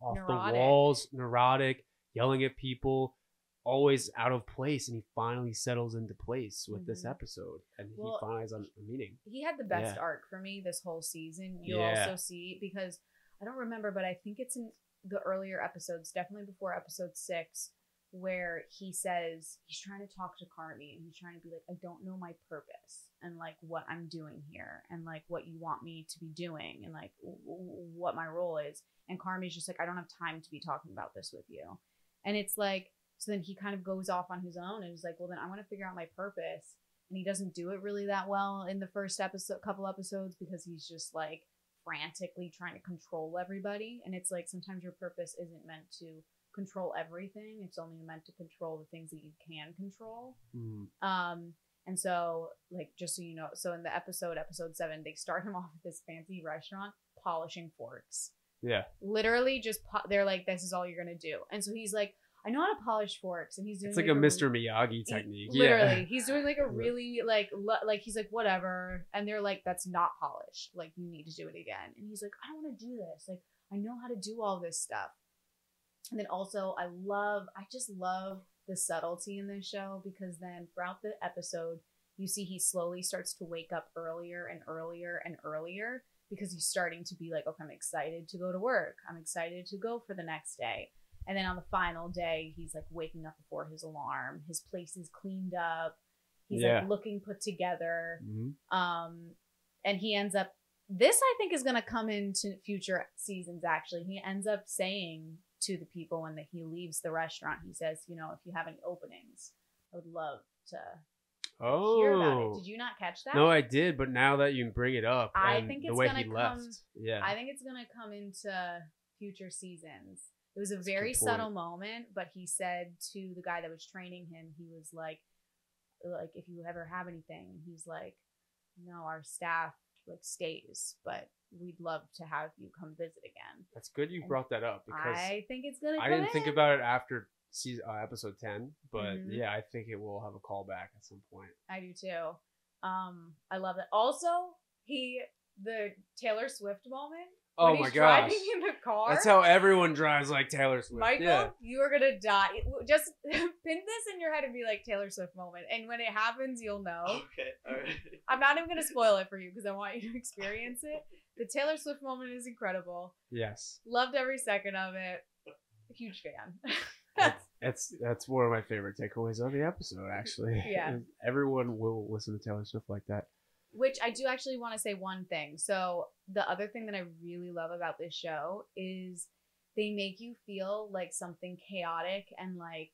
S2: off
S3: Neurotic.
S2: the walls, neurotic, yelling at people, always out of place, and he finally settles into place with this
S3: Mhm.
S2: episode, and
S3: Well,
S2: he finally has a meaning.
S3: he had the best
S2: Yeah.
S3: arc for me this whole season. You'll
S2: Yeah.
S3: also see because I don't remember, but I think it's in the earlier episodes, definitely before episode six, where he says he's trying to talk to Carmy and he's trying to be like, I don't know my purpose and like what I'm doing here and like what you want me to be doing and like w- what my role is. And Carmy's just like, I don't have time to be talking about this with you. And it's like, so then he kind of goes off on his own and is like, well, then I want to figure out my purpose and he doesn't do it really that well in the first episode couple episodes because he's just like frantically trying to control everybody and it's like sometimes your purpose isn't meant to control everything it's only meant to control the things that you can control
S2: Mm.
S3: um and so like just so you know so in the episode episode 7 they start him off at this fancy restaurant polishing forks
S2: Yeah,
S3: literally just po- they're like this is all you're gonna do and so he's like i know how to polish forks and he's doing
S2: it's like, a Mr. Miyagi technique.
S3: Literally,
S2: Yeah.
S3: he's doing like a really like lo- like he's like whatever, and they're like that's not polished. Like you need to do it again. And he's like I don't want to do this. Like I know how to do all this stuff. And then also I love I just love the subtlety in this show because then throughout the episode you see he slowly starts to wake up earlier and earlier and earlier because he's starting to be like okay I'm excited to go to work. I'm excited to go for the next day. And then on the final day, he's like waking up before his alarm. His place is cleaned up. He's
S2: Yeah.
S3: like looking put together.
S2: Mhm.
S3: Um, and he ends up. This I think is going to come into future seasons. Actually, he ends up saying to the people when that he leaves the restaurant, he says, "You know, if you have any openings, I would love to
S2: Oh,
S3: hear about it." Did oh. you not catch that?
S2: no, I did, but now that you bring it up,
S3: I
S2: and
S3: think
S2: the
S3: it's
S2: way
S3: gonna
S2: he left, yeah,
S3: I think it's gonna come into future seasons. It was a
S2: That's
S3: very
S2: good
S3: subtle moment, but he said to the guy that was training him, he was like, like if you ever have anything, he's like, no, our staff like stays, but we'd love to have you come visit again.
S2: that's good you
S3: and
S2: brought that up because
S3: I think it's gonna.
S2: I
S3: come
S2: didn't think about it after season, uh, episode ten, but
S3: Mhm.
S2: yeah, I think it will have a callback at some point.
S3: I do too. Um, I love it. Also, he the Taylor Swift moment.
S2: Oh
S3: when
S2: my
S3: he's
S2: gosh,
S3: driving in the car.
S2: that's how everyone drives like Taylor Swift.
S3: Michael,
S2: yeah.
S3: you are gonna die. Just pin this in your head and be like Taylor Swift moment, and when it happens, you'll know.
S4: Okay, all right.
S3: I'm not even gonna spoil it for you because I want you to experience it. The Taylor Swift moment is incredible.
S2: Yes,
S3: Loved every second of it. Huge fan.
S2: that's, that's that's one of my favorite takeaways of the episode. Actually,
S3: Yeah.
S2: everyone will listen to Taylor Swift like that.
S3: Which I do actually want to say one thing. So the other thing that I really love about this show is they make you feel like something chaotic and like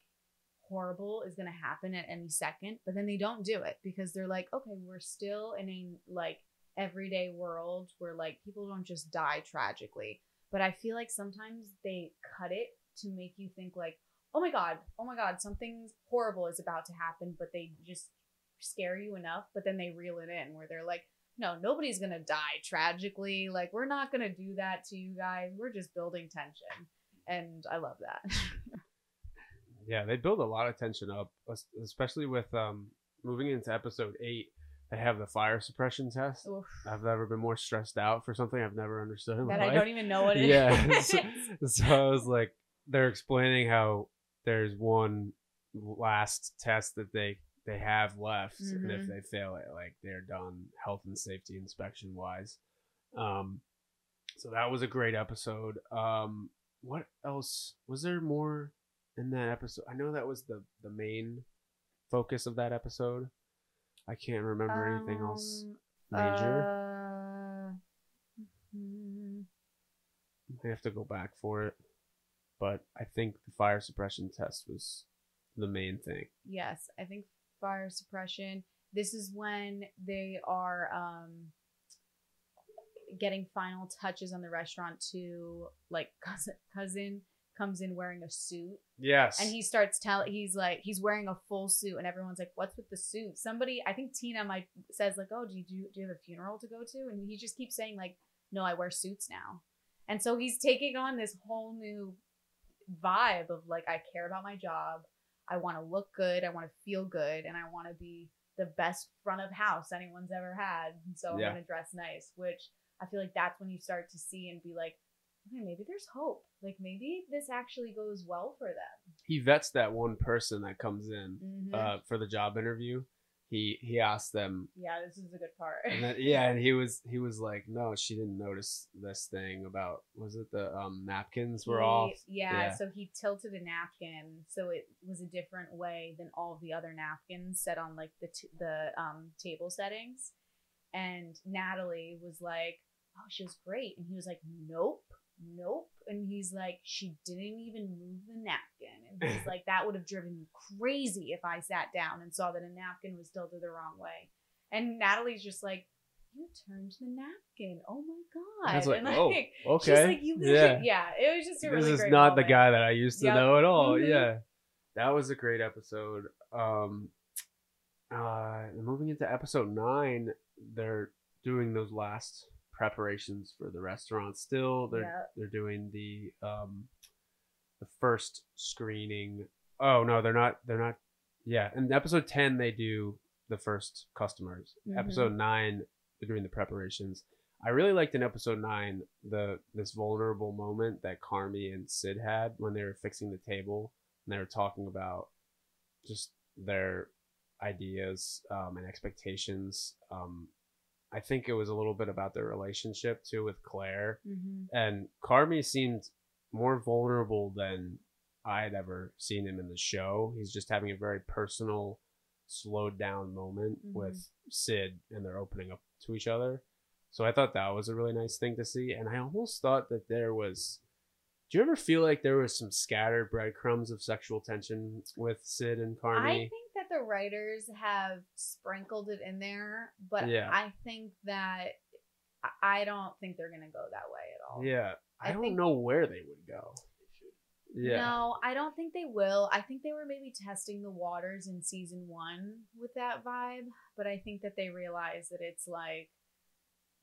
S3: horrible is going to happen at any second, but then they don't do it because they're like, okay, we're still in a like everyday world where like people don't just die tragically. But I feel like sometimes they cut it to make you think like, oh my god, oh my god, something horrible is about to happen, but they just scare you enough, but then they reel it in where they're like, no, nobody's gonna die tragically. Like, we're not gonna do that to you guys. We're just building tension. And I love that.
S2: Yeah, they build a lot of tension up, especially with um moving into episode eight. They have the fire suppression test.
S3: Oof.
S2: I've never been more stressed out for something I've never understood in my
S3: that I
S2: life.
S3: don't even know what it is.
S2: yeah, so, so I was like, they're explaining how there's one last test that they they have left, and if
S3: Mhm.
S2: they fail it, like they're done health and safety inspection wise. Um, so that was a great episode. Um, what else was there more in that episode? I know that was the the main focus of that episode. I can't remember anything else
S3: Um,
S2: major.
S3: Uh, mm,
S2: I have to go back for it, but I think the fire suppression test was the main thing.
S3: yes, I think fire suppression. This is when they are um getting final touches on the restaurant to like cousin cousin comes in wearing a suit.
S2: Yes,
S3: and he starts telling he's like he's wearing a full suit and everyone's like what's with the suit? Somebody i think tina might says like oh do you do, do you have a funeral to go to? And he just keeps saying like no i wear suits now. And so he's taking on this whole new vibe of like i care about my job. I want to look good. I want to feel good. And i want to be the best front of house anyone's ever had. And so
S2: Yeah.
S3: i'm going to dress nice which i feel like that's when you start to see and be like okay maybe there's hope like maybe this actually goes well for them
S2: he vets that one person that comes in
S3: Mhm.
S2: uh, for the job interview. He he asked them,
S3: yeah, this is a good part.
S2: and yeah, and he was he was like, no, she didn't notice this thing about was it the um napkins were
S3: He-
S2: off?
S3: Yeah,
S2: Yeah.
S3: so he tilted a napkin, so it was a different way than all the other napkins set on like the t- the um table settings. And Natalie was like, "Oh, she was great," and he was like, "Nope." Nope. And he's like, she didn't even move the napkin. And he's like, that would have driven me crazy if I sat down and saw that a napkin was tilted the wrong way. And Natalie's just like, you turned the napkin. Oh my god!
S2: I was like,
S3: and
S2: oh,
S3: She's
S2: okay,
S3: like, you
S2: yeah.
S3: yeah. It was just a
S2: this
S3: really
S2: is
S3: great
S2: not the guy that I used to
S3: Yep.
S2: know at all.
S3: Mhm.
S2: Yeah, that was a great episode. Um, uh, moving into episode nine, they're doing those last preparations for the restaurant. Still, they're
S3: Yeah.
S2: they're doing the um, the first screening. Oh no, they're not. They're not. Yeah, in episode ten, they do the first customers.
S3: Mhm.
S2: Episode nine, they're doing the preparations. I really liked in episode nine the this vulnerable moment that Carmy and Sid had when they were fixing the table and they were talking about just their ideas um, and expectations. Um, I think it was a little bit about their relationship too with Claire
S3: Mhm.
S2: and Carmy seemed more vulnerable than I had ever seen him in the show. He's just having a very personal, slowed down moment
S3: Mhm.
S2: with Sid, and they're opening up to each other. So I thought that was a really nice thing to see, and I almost thought that there was. Do you ever feel like there was some scattered breadcrumbs of sexual tension with Sid and
S3: Carmy? The writers have sprinkled it in there, but
S2: Yeah.
S3: I think that I- I don't think they're gonna go that way at all.
S2: yeah, I,
S3: I
S2: don't
S3: think-
S2: know where they would go. Yeah,
S3: No, I don't think they will. I think they were maybe testing the waters in season one with that vibe, but I think that they realize that it's like,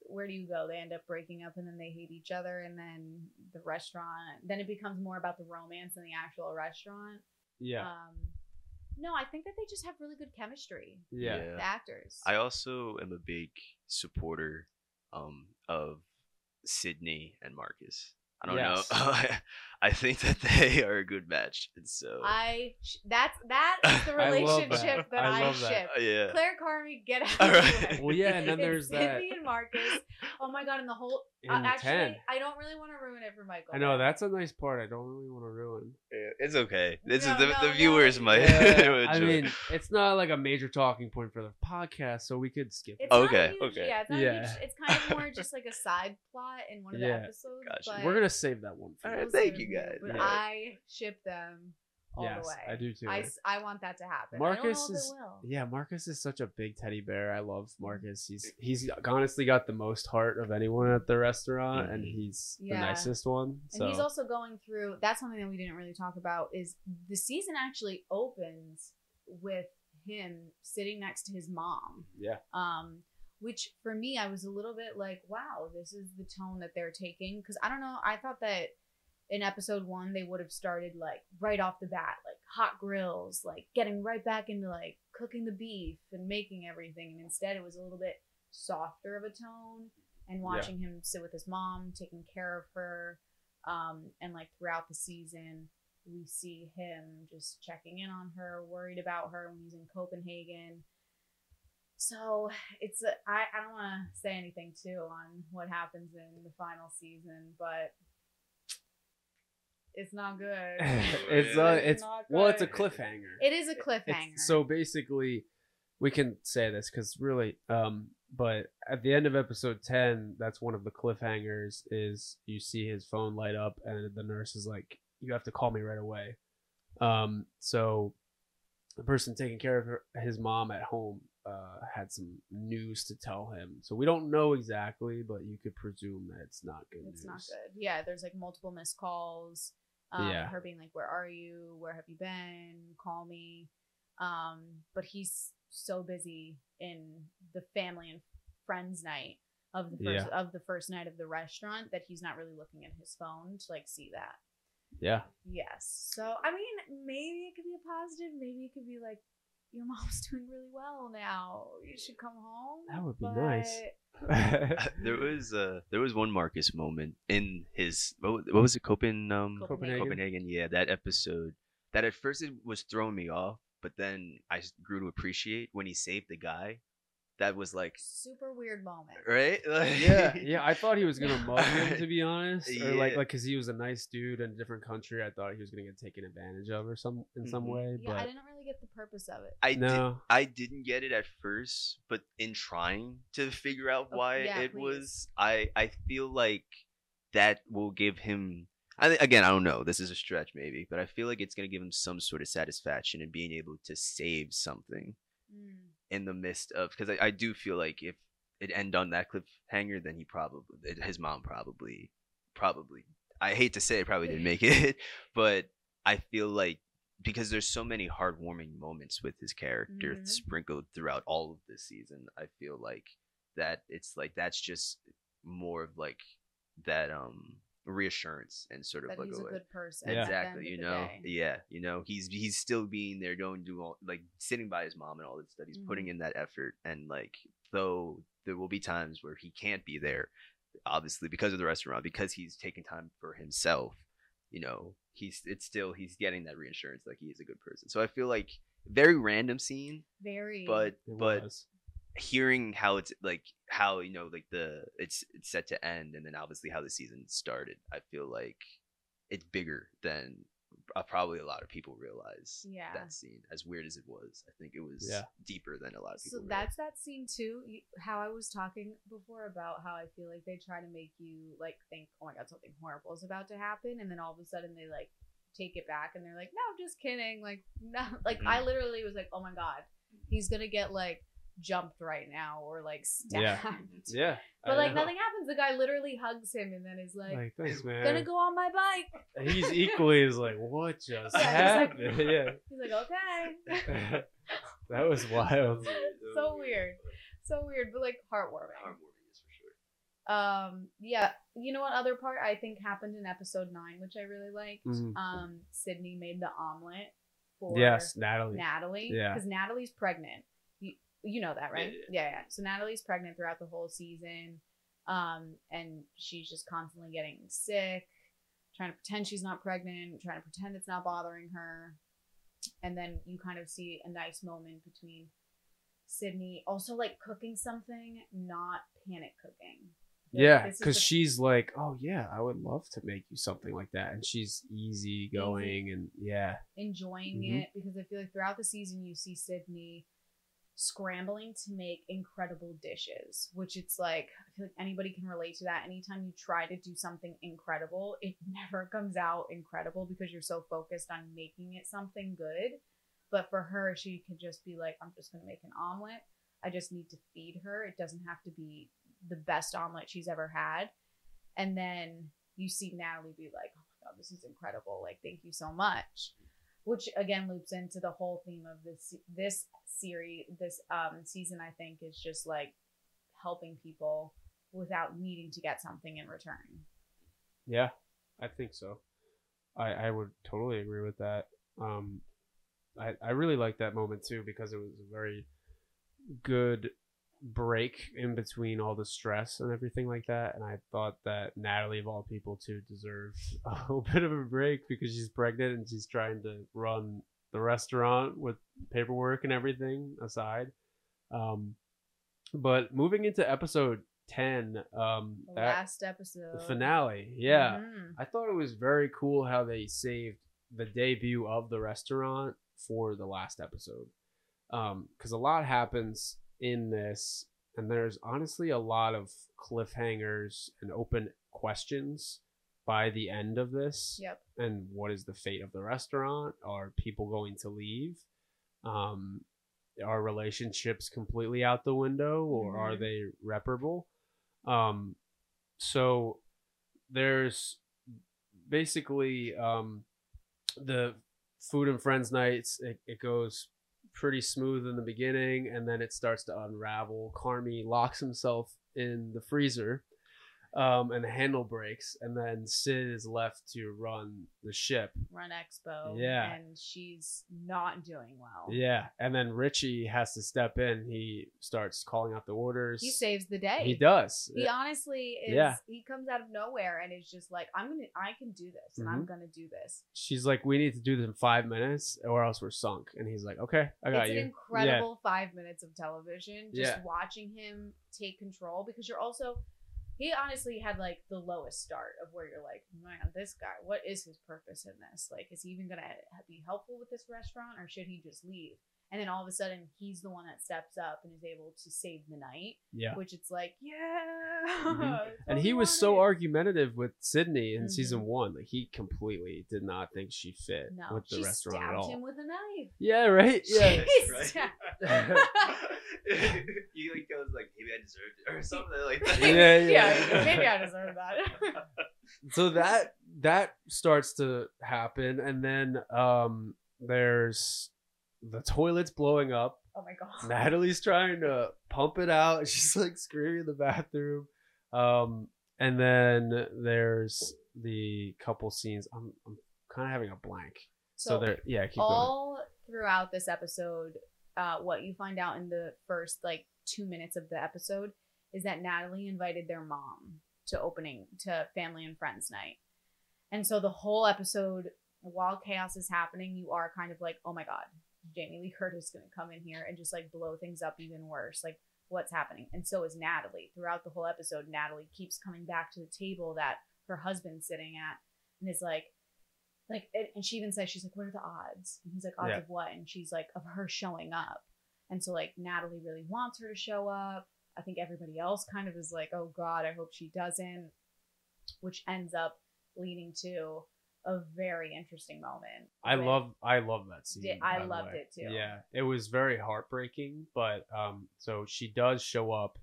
S3: where do you go? They end up breaking up and then they hate each other, and then the restaurant, then it becomes more about the romance than the actual restaurant.
S2: yeah,
S3: Um, no, I think that they just have really good chemistry,
S2: yeah.
S3: the actors.
S4: I also am a big supporter um, of Sydney and Marcus. I don't
S2: Yes.
S4: know. I think that they are a good match, and so
S3: I sh- that's that is the
S2: I that.
S3: relationship that
S2: I
S3: I,
S2: love that.
S3: ship.
S4: Uh, yeah.
S3: Claire Carmy, get out.
S4: All
S3: of
S4: right.
S3: here.
S2: Well, yeah, and then
S3: It's
S2: there's that-
S3: Sydney and Marcus. Oh my god, and the whole.
S2: In
S3: uh, actually,
S2: 10.
S3: I don't really want to ruin it for Michael.
S2: I know that's a nice part. I don't really want to ruin.
S4: Yeah, It's okay. This
S3: No,
S4: is the,
S3: no,
S4: the
S3: no.
S4: viewers might.
S2: Yeah, I mean, it's not like a major talking point for the podcast, so we could skip.
S3: It's
S2: it.
S4: Okay,
S3: huge,
S4: okay.
S3: Yeah, it's
S2: Yeah.
S3: Huge, It's kind of more just like a side plot in one of the episodes.
S4: Gotcha.
S3: But
S2: We're gonna gonna save that one for
S4: All
S2: you.
S4: right,
S3: We'll
S4: thank you,
S3: what we do,
S4: guys.
S3: But
S4: Yeah.
S3: I ship them all
S2: yes,
S3: the way.
S2: I do too.
S3: I, s- I want that to happen.
S2: Marcus
S3: I don't know if
S2: is
S3: it will.
S2: yeah, Marcus is such a big teddy bear. I love Marcus. He's he's honestly got the most heart of anyone at the restaurant, and
S4: Mhm.
S2: he's the nicest one.
S3: And
S2: So
S3: he's also going through. That's something that we didn't really talk about. Is the season actually opens with him sitting next to his mom.
S2: yeah,
S3: um which for me i was a little bit like wow this is the tone that they're taking. Because i don't know i thought that in episode one they would have started like right off the bat like hot grills like getting right back into like cooking the beef and making everything and instead it was a little bit softer of a tone and watching him sit with his mom taking care of her um and like throughout the season we see him just checking in on her worried about her when he's in copenhagen so it's a, I, I don't want to say anything too on what happens in the final season, but it's not good.
S2: it's uh, it's
S3: not
S2: well, it's a cliffhanger.
S3: It is a
S2: It's-
S3: cliffhanger.
S2: so basically, we can say this because really, um, but at the end of episode ten, that's one of the cliffhangers. Is you see his phone light up, and the nurse is like, "You have to call me right away." Um, so the person taking care of her, his mom at home uh, had some news to tell him. So we don't know exactly, but you could presume that it's not good
S3: it's
S2: news.
S3: not good. Yeah, there's like multiple missed calls. Um,
S2: Yeah.
S3: Her being like, "Where are you? Where have you been? Call me." Um, but he's so busy in the family and friends night of the first of the first night of the restaurant that he's not really looking at his phone to like see that.
S2: Yeah.
S3: Yes. So I mean, maybe it could be a positive. Maybe it could be like your mom's doing really well now. You should come home.
S2: That would be
S3: But
S2: nice.
S4: there was uh there was one Marcus moment in his what, what was it Copen um
S3: Copenhagen.
S4: Copenhagen yeah that episode that at first it was throwing me off but then I grew to appreciate when he saved the guy that was like
S3: Super weird moment.
S4: right Like-
S2: yeah, yeah. I thought he was gonna mug him to be honest, or like
S4: Yeah.
S2: like because he was a nice dude in a different country. I thought he was gonna get taken advantage of or some in some
S4: Mhm.
S2: way.
S3: Yeah, I
S2: but
S3: didn't really get the purpose of it.
S4: I did
S2: no,
S4: I didn't get it at first, but in trying to figure out
S3: Oh,
S4: why
S3: yeah,
S4: it
S3: please.
S4: was, I I feel like that will give him. I thi- again, I don't know. This is a stretch, maybe, but I feel like it's gonna give him some sort of satisfaction in being able to save something
S3: Mm.
S4: in the midst of. Because I, I do feel like if it end on that cliffhanger, then he probably his mom probably probably. I hate to say it, probably didn't make it, but I feel like because there's so many heartwarming moments with his character
S3: Mhm.
S4: sprinkled throughout all of this season. I feel like that it's like that's just more of like that um reassurance and sort of
S3: That
S4: like
S3: he's a
S4: a-
S3: good person.
S2: Yeah.
S3: at the end
S4: exactly you know yeah you know he's he's still being there going do all like sitting by his mom and all that stuff he's putting
S3: Mhm.
S4: in that effort and like though there will be times where he can't be there obviously because of the restaurant because he's taking time for himself you know he's it's still he's getting that reassurance like he is a good person so i feel like very random scene
S3: Very.
S4: but but
S2: was.
S4: hearing how it's like how you know like the it's it's set to end and then obviously how the season started i feel like it's bigger than Uh, probably a lot of people realize
S3: Yeah.
S4: that scene as weird as it was i think it was
S2: Yeah.
S4: deeper than a lot of people.
S3: So
S4: people
S3: that's that scene too. How I was talking before about how I feel like they try to make you like think, oh my god, something horrible is about to happen, and then all of a sudden they like take it back and they're like, no, I'm just kidding. Like, no, like mm-hmm. I literally was like, oh my god, he's gonna get like jumped right now or like stabbed.
S2: Yeah. Yeah,
S3: But
S2: I
S3: like
S2: know.
S3: nothing happens. The guy literally hugs him and then is like,
S2: Like, thanks, man.
S3: gonna go on my bike.
S2: He's equally as like, what just
S3: Yeah, he's like-
S2: happened? yeah,
S3: He's like, okay.
S2: that was wild.
S3: so weird. So weird, but like heartwarming.
S4: Heartwarming is for sure.
S3: Um, yeah. You know what other part I think happened in episode nine, which I really liked?
S2: Mhm.
S3: Um, Sydney made the omelet for
S2: Yes, Natalie.
S3: Natalie.
S2: Yeah.
S3: Because Natalie's pregnant. You know that, right?
S4: Yeah,
S3: Yeah, yeah. So Natalie's pregnant throughout the whole season. Um, and she's just constantly getting sick, trying to pretend she's not pregnant, trying to pretend it's not bothering her. And then you kind of see a nice moment between Sydney also like cooking something, not panic cooking.
S2: Yeah, because she's like, oh yeah, I would love to make you something like that, and she's easy going, and yeah,
S3: enjoying
S2: Mhm.
S3: it because I feel like throughout the season you see Sydney scrambling to make incredible dishes, which it's like I feel like anybody can relate to that. Anytime you try to do something incredible, it never comes out incredible because you're so focused on making it something good. But for her, she could just be like, I'm just gonna make an omelet. I just need to feed her. It doesn't have to be the best omelet she's ever had. And then you see Natalie be like, Oh my god, this is incredible. Like, thank you so much which again loops into the whole theme of this this series this um season i think is just like helping people without needing to get something in return
S2: Yeah, I think so. I I would totally agree with that. Um, I I really like that moment too because it was a very good break in between all the stress and everything like that. And I thought that Natalie, of all people, too, deserved a little bit of a break because she's pregnant and she's trying to run the restaurant with paperwork and everything aside. Um, but moving into episode ten, um,
S3: the
S2: that
S3: last episode
S2: the finale, yeah.
S3: Mhm.
S2: I thought it was very cool how they saved the debut of the restaurant for the last episode. Um, Because a lot happens in this, and there's honestly a lot of cliffhangers and open questions by the end of this.
S3: yep
S2: And what is the fate of the restaurant? Are people going to leave? Um, are relationships completely out the window, or are
S3: Mhm.
S2: they reparable? Um, so there's basically um, the food and friends nights. It, it goes pretty smooth in the beginning, and then it starts to unravel. Carmy locks himself in the freezer, um, and the handle breaks, and then Sid is left to run the ship.
S3: run expo
S2: Yeah.
S3: and she's not doing well
S2: Yeah, and then Richie has to step in. He starts calling out the orders.
S3: he saves the day
S2: He does.
S3: he honestly is
S2: Yeah.
S3: he comes out of nowhere and is just like i'm gonna i can do this and i'm
S2: Mhm.
S3: gonna do this
S2: She's like, "We need to do this in five minutes, or else we're sunk." And he's like, "Okay, I got
S3: it's
S2: you."
S3: an incredible five minutes of television just
S2: Yeah.
S3: watching him take control because you're also he honestly had like the lowest start of where you're like man this guy what is his purpose in this like is he even gonna be helpful with this restaurant or should he just leave and then all of a sudden he's the one that steps up and is able to save the night
S2: Yeah.
S3: which it's like yeah
S2: Mhm. And he was so argumentative with Sydney in season
S3: Mhm.
S2: one. Like he completely did not think she fit
S3: no
S2: with the
S3: she
S2: restaurant at all.
S3: him with a knife
S2: Yeah, right. Yeah.
S3: She
S4: Right.
S3: stabbed-
S4: he like goes like maybe I deserved it or something like that.
S2: Yeah,
S3: yeah maybe i deserve that
S2: so that that starts to happen, and then um, there's the toilets blowing up.
S3: oh my god
S2: Natalie's trying to pump it out. She's like screaming in the bathroom. Um, and then there's the couple scenes. I'm, I'm kind of having a blank. So,
S3: So
S2: there, yeah, keep going.
S3: all throughout this episode, uh, what you find out in the first like two minutes of the episode is that Natalie invited their mom to opening to family and friends night. And so the whole episode, while chaos is happening, you are kind of like, oh my God, Jamie Lee Curtis is going to come in here and just like blow things up even worse. Like, what's happening? And so is Natalie. Throughout the whole episode, Natalie keeps coming back to the table that her husband's sitting at and is like, like, and- and she even says, she's like, what are the odds? And he's like, odds
S2: Yeah.
S3: of what? And she's like, of her showing up. And so, like, Natalie really wants her to show up. I think everybody else kind of is like, oh God, I hope she doesn't, which ends up leading to a very interesting moment.
S2: I love I love that scene.
S3: Did- I loved it too.
S2: Yeah, it was very heartbreaking, but um, so she does show up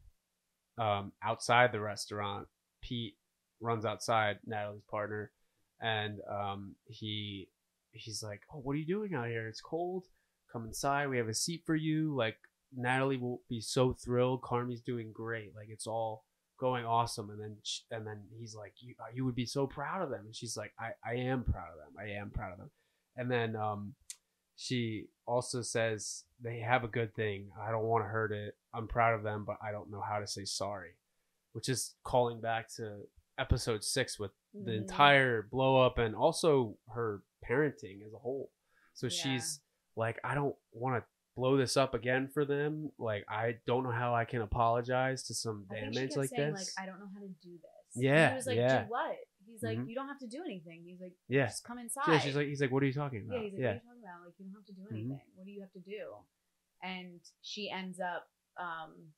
S2: um outside the restaurant. Pete runs outside, Natalie's partner, and um he he's like, "Oh, what are you doing out here? It's cold. Come inside. We have a seat for you." Like Natalie will be so thrilled. Carmy's doing great. Like it's all going awesome and then sh- and then he's like you, uh, you would be so proud of them and she's like I, I am proud of them i am proud of them and then um she also says they have a good thing i don't want to hurt it i'm proud of them but i don't know how to say sorry which is calling back to episode six with the
S3: Mhm.
S2: entire blow up and also her parenting as a whole so
S3: Yeah.
S2: she's like i don't want to blow this up again for them like i don't know how i can apologize to some
S3: I
S2: damage like
S3: saying,
S2: this
S3: like, I don't know how to do this. And
S2: Yeah,
S3: he was like,
S2: yeah.
S3: do what? He's like,
S2: Mhm.
S3: you don't have to do anything. He's like,
S2: yeah
S3: just come inside.
S2: yeah she's like he's like what are you talking about?
S3: yeah, he's like,
S2: yeah
S3: what are you talking about? Like, you don't have to do
S2: Mhm.
S3: anything. What do you have to do? and she ends up. Um,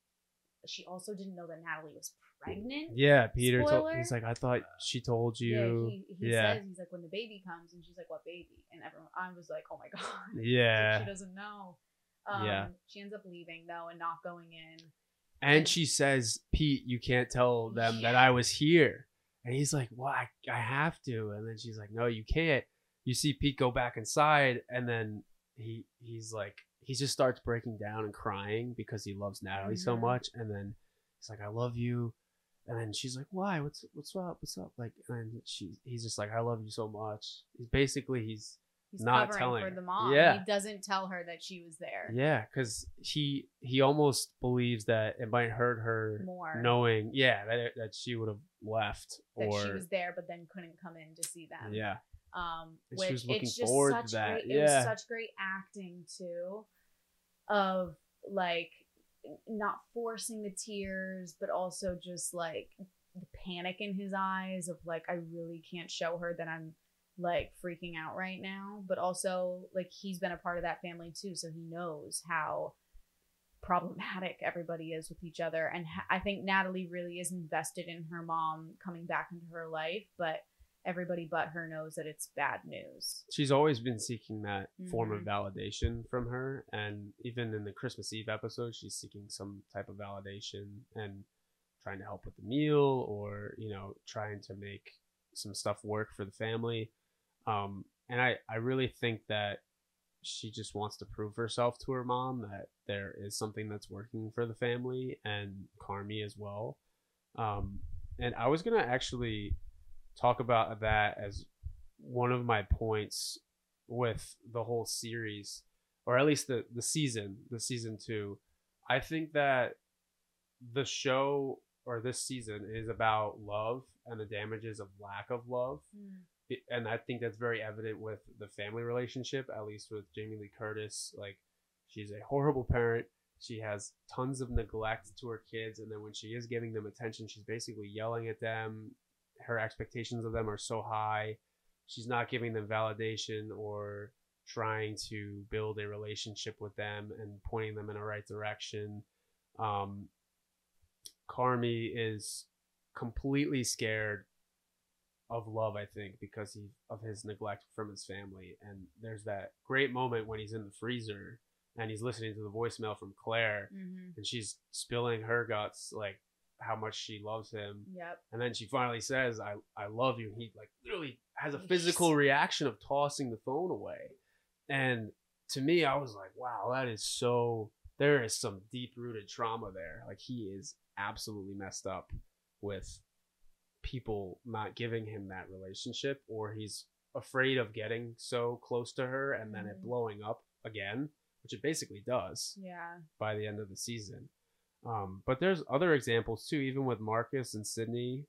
S3: she also didn't know that Natalie was pregnant.
S2: Yeah, Peter. Told, he's like, I thought she told
S3: Yeah,
S2: you.
S3: he, he
S2: yeah.
S3: says he's like when the baby comes, and she's like, "What baby?" And everyone, I was like, "Oh my god." Like,
S2: Yeah.
S3: she doesn't know. Um,
S2: Yeah.
S3: She ends up leaving though and not going in.
S2: And she says, Pete, you can't tell them that I was here. And he's like, Well, I, I have to. And then she's like, No, you can't. You see Pete go back inside, and then he he's like he just starts breaking down and crying because he loves Natalie so
S3: Mhm.
S2: much. And then he's like, I love you. And then she's like, Why? What's what's up? What's up? Like and she he's just like, I love you so much. He's basically he's
S3: He's
S2: Not
S3: covering
S2: telling
S3: for the mom.
S2: Yeah.
S3: He doesn't tell her that she was there.
S2: Yeah, because he he almost believes that it might hurt her
S3: More.
S2: knowing, yeah, that that she would have left
S3: That
S2: or
S3: she was there, but then couldn't come in to see them.
S2: yeah,
S3: Um,
S2: And she
S3: which
S2: was looking
S3: it's just
S2: forward to
S3: such
S2: that.
S3: great. It was such great acting too, of like not forcing the tears, but also just like the panic in his eyes of like I really can't show her that I'm like freaking out right now, but also like he's been a part of that family too, so he knows how problematic everybody is with each other. And ha- I think Natalie really is invested in her mom coming back into her life, but everybody but her knows that it's bad news.
S2: she's always been seeking that form of
S3: Mhm.
S2: validation from her, and even in the Christmas Eve episode, she's seeking some type of validation and trying to help with the meal or you know trying to make some stuff work for the family. Um, and I I really think that she just wants to prove herself to her mom that there is something that's working for the family and Carmy as well. Um, and I was gonna actually talk about that as one of my points with the whole series, or at least the the season, the season two. I think that the show or this season is about love and the damages of lack of love mm. it- and I think that's very evident with the family relationship, at least with Jamie Lee Curtis. Like, she's a horrible parent. She has tons of neglect to her kids, and then when she is giving them attention, she's basically yelling at them. Her expectations of them are so high. She's not giving them validation or trying to build a relationship with them and pointing them in the right direction. Um, Carmy is completely scared of love, I think, because he of his neglect from his family. And there's that great moment when he's in the freezer and he's listening to the voicemail from Claire,
S3: Mm-hmm.
S2: and she's spilling her guts, like how much she loves him.
S3: Yep.
S2: And then she finally says, "I I love you." And he like literally has a physical reaction of tossing the phone away. And to me, I was like, "Wow, that is so." There is some deep rooted trauma there. Like he is absolutely messed up with people not giving him that relationship, or he's afraid of getting so close to her and then it
S3: Mhm.
S2: blowing up again, which it basically does
S3: Yeah.
S2: by the end of the season. Um, but there's other examples too, even with Marcus and Sydney.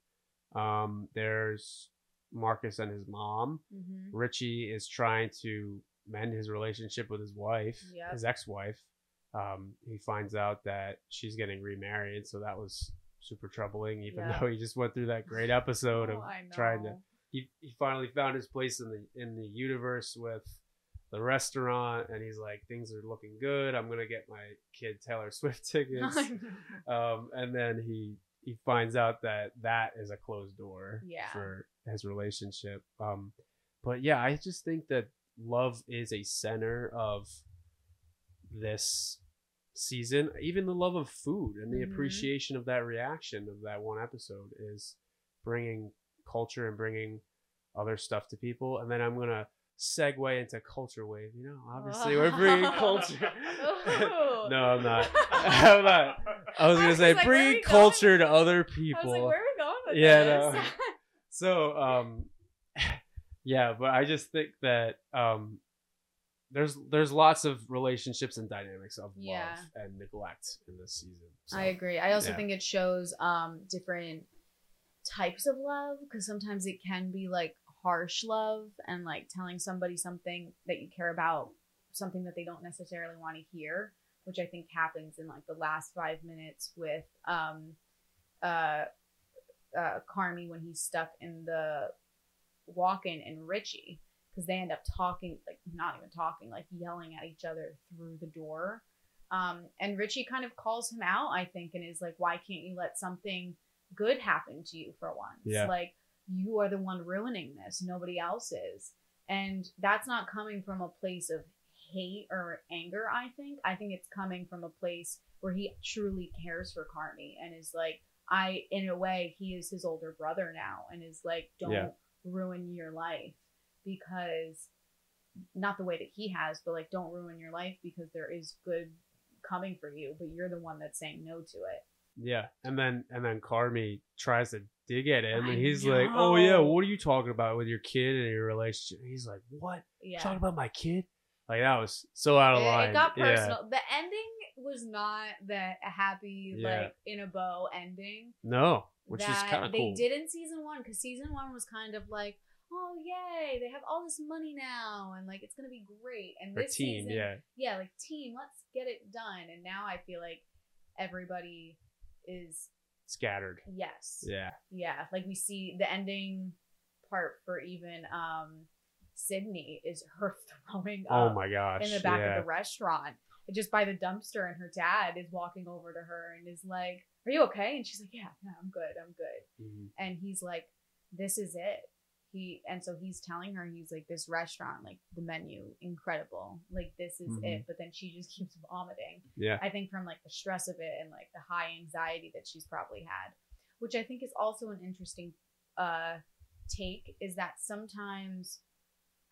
S2: Um, there's Marcus and his mom.
S3: Mm-hmm.
S2: Richie is trying to mend his relationship with his wife,
S3: Yep.
S2: his ex-wife. Um, he finds out that she's getting remarried, so that was super troubling. Even
S3: Yeah.
S2: though he just went through that great episode
S3: Oh,
S2: of trying to he, he finally found his place in the in the universe with the restaurant and he's like things are looking good. I'm gonna get my kid taylor swift tickets. Um, and then he he finds out that that is a closed door
S3: Yeah.
S2: for his relationship. Um, but yeah i just think that love is a center of this season. Even the love of food and the
S3: Mhm.
S2: appreciation of that reaction of that one episode is bringing culture and bringing other stuff to people. And then i'm gonna segue into culture wave you know obviously we're bringing culture no i'm not i'm not i was gonna
S3: was
S2: say
S3: like,
S2: bring culture to other
S3: I was like,
S2: people
S3: where are we going with
S2: Yeah,
S3: this?
S2: no. so um yeah but i just think that um there's there's lots of relationships and dynamics of
S3: Yeah.
S2: love and neglect in this season so,
S3: I agree. I also
S2: yeah.
S3: think it shows um different types of love because sometimes it can be like harsh love and like telling somebody something that you care about, something that they don't necessarily want to hear, which I think happens in like the last five minutes with um uh uh Carmy when he's stuck in the walk-in and Richie because they end up talking like not even talking like yelling at each other through the door Um, and Richie kind of calls him out, I think, and is like, why can't you let something good happen to you for once?
S2: Yeah.
S3: Like, you are the one ruining this, nobody else is. And that's not coming from a place of hate or anger, I think. I think it's coming from a place where he truly cares for Carmy and is like, I, in a way, he is his older brother now and is like, don't
S2: Yeah.
S3: ruin your life because not the way that he has, but like, don't ruin your life because there is good coming for you, but you're the one that's saying no to it.
S2: Yeah, and then and then Carmy tries to dig at him,
S3: I
S2: and he's like, "Oh yeah, what are you talking about with your kid and your relationship?" He's like, "What?
S3: Yeah.
S2: Talking about my kid?" Like that was so out of
S3: it,
S2: line.
S3: it got
S2: Yeah.
S3: personal. The ending was not the happy,
S2: Yeah.
S3: like in a bow ending.
S2: No, which is kind of cool.
S3: they did in season one because season one was kind of like, oh yay, they have all this money now and like it's gonna be great. And
S2: Or
S3: this
S2: team,
S3: season,
S2: yeah,
S3: yeah, like team, let's get it done. And now I feel like everybody is
S2: scattered.
S3: yes,
S2: Yeah,
S3: yeah. Like we see the ending part for even um Sydney is her throwing
S2: oh
S3: up
S2: my gosh,
S3: in the back
S2: yeah.
S3: of the restaurant just by the dumpster and her dad is walking over to her and is like are you okay and she's like yeah i'm good i'm good
S2: Mhm.
S3: and he's like this is it he and so he's telling her he's like this restaurant like the menu incredible. Like this is
S2: Mhm.
S3: it. But then she just keeps vomiting.
S2: Yeah,
S3: i think from like the stress of it and like the high anxiety that she's probably had which i think is also an interesting uh take is that sometimes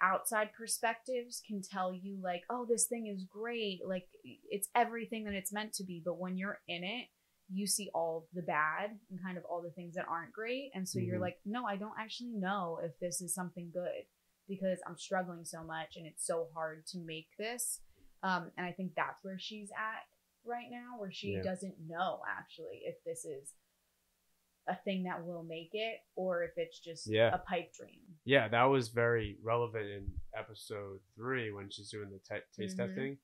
S3: outside perspectives can tell you like oh this thing is great. Like it's everything that it's meant to be. But when you're in it you see all the bad and kind of all the things that aren't great and so you're
S2: Mhm.
S3: like no i don't actually know if this is something good because i'm struggling so much and it's so hard to make this um, and i think that's where she's at right now where she
S2: Yeah.
S3: doesn't know actually if this is a thing that will make it or if it's just
S2: Yeah.
S3: a pipe dream
S2: yeah. That was very relevant in episode three when she's doing the te- taste
S3: Mhm.
S2: testing.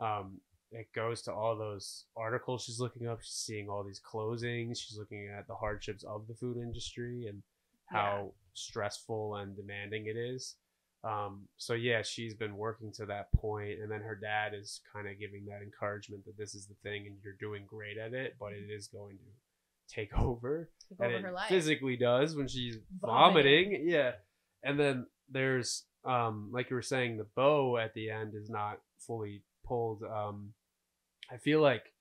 S2: Um, it goes to all those articles she's looking up. She's seeing all these closings. She's looking at the hardships of the food industry and how stressful and demanding it is. Um, so yeah, she's been working to that point, and then her dad is kind of giving that encouragement that this is the thing, and you're doing great at it, but it is going to take over,
S3: Take
S2: and
S3: over
S2: it
S3: her life
S2: physically does when she's
S3: Vomiting.
S2: vomiting. Yeah, and then there's um, like you were saying, the bow at the end is not fully pulled. Um, I feel like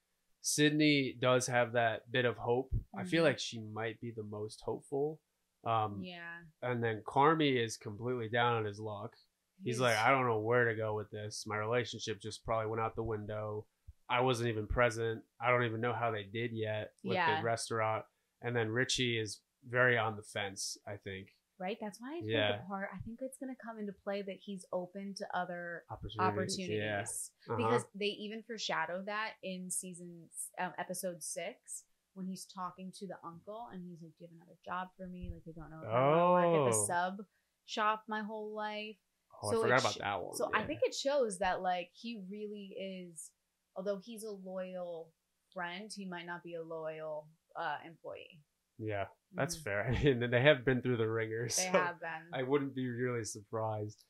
S2: Sydney does have that bit of hope. I feel
S3: Mhm.
S2: like she might be the most hopeful. Um,
S3: yeah
S2: and then Carmy is completely down on his luck. He's, like, I don't know where to go with this. My relationship just probably went out the window. I wasn't even present. I don't even know how they did yet with
S3: Yeah.
S2: the restaurant. And then Richie is very on the fence, I think.
S3: Right that's why i think
S2: Yeah.
S3: the part i think it's going to come into play that he's open to other
S2: Opportunities.
S3: opportunities
S2: Yeah. Uh-huh.
S3: because they even foreshadow that in season um, episode six when he's talking to the uncle and he's like, "Do you have another job for me? Like, I don't know if I want to work at the
S2: Oh.
S3: sub shop my whole life."
S2: Oh,
S3: So
S2: I forgot
S3: it
S2: about
S3: sh-
S2: that one.
S3: So I think it shows that like he really is, although he's a loyal friend, he might not be a loyal uh, employee.
S2: Yeah, that's
S3: Mhm.
S2: fair. mean, they have been through the ringers.
S3: They
S2: so
S3: have been.
S2: I wouldn't be really surprised.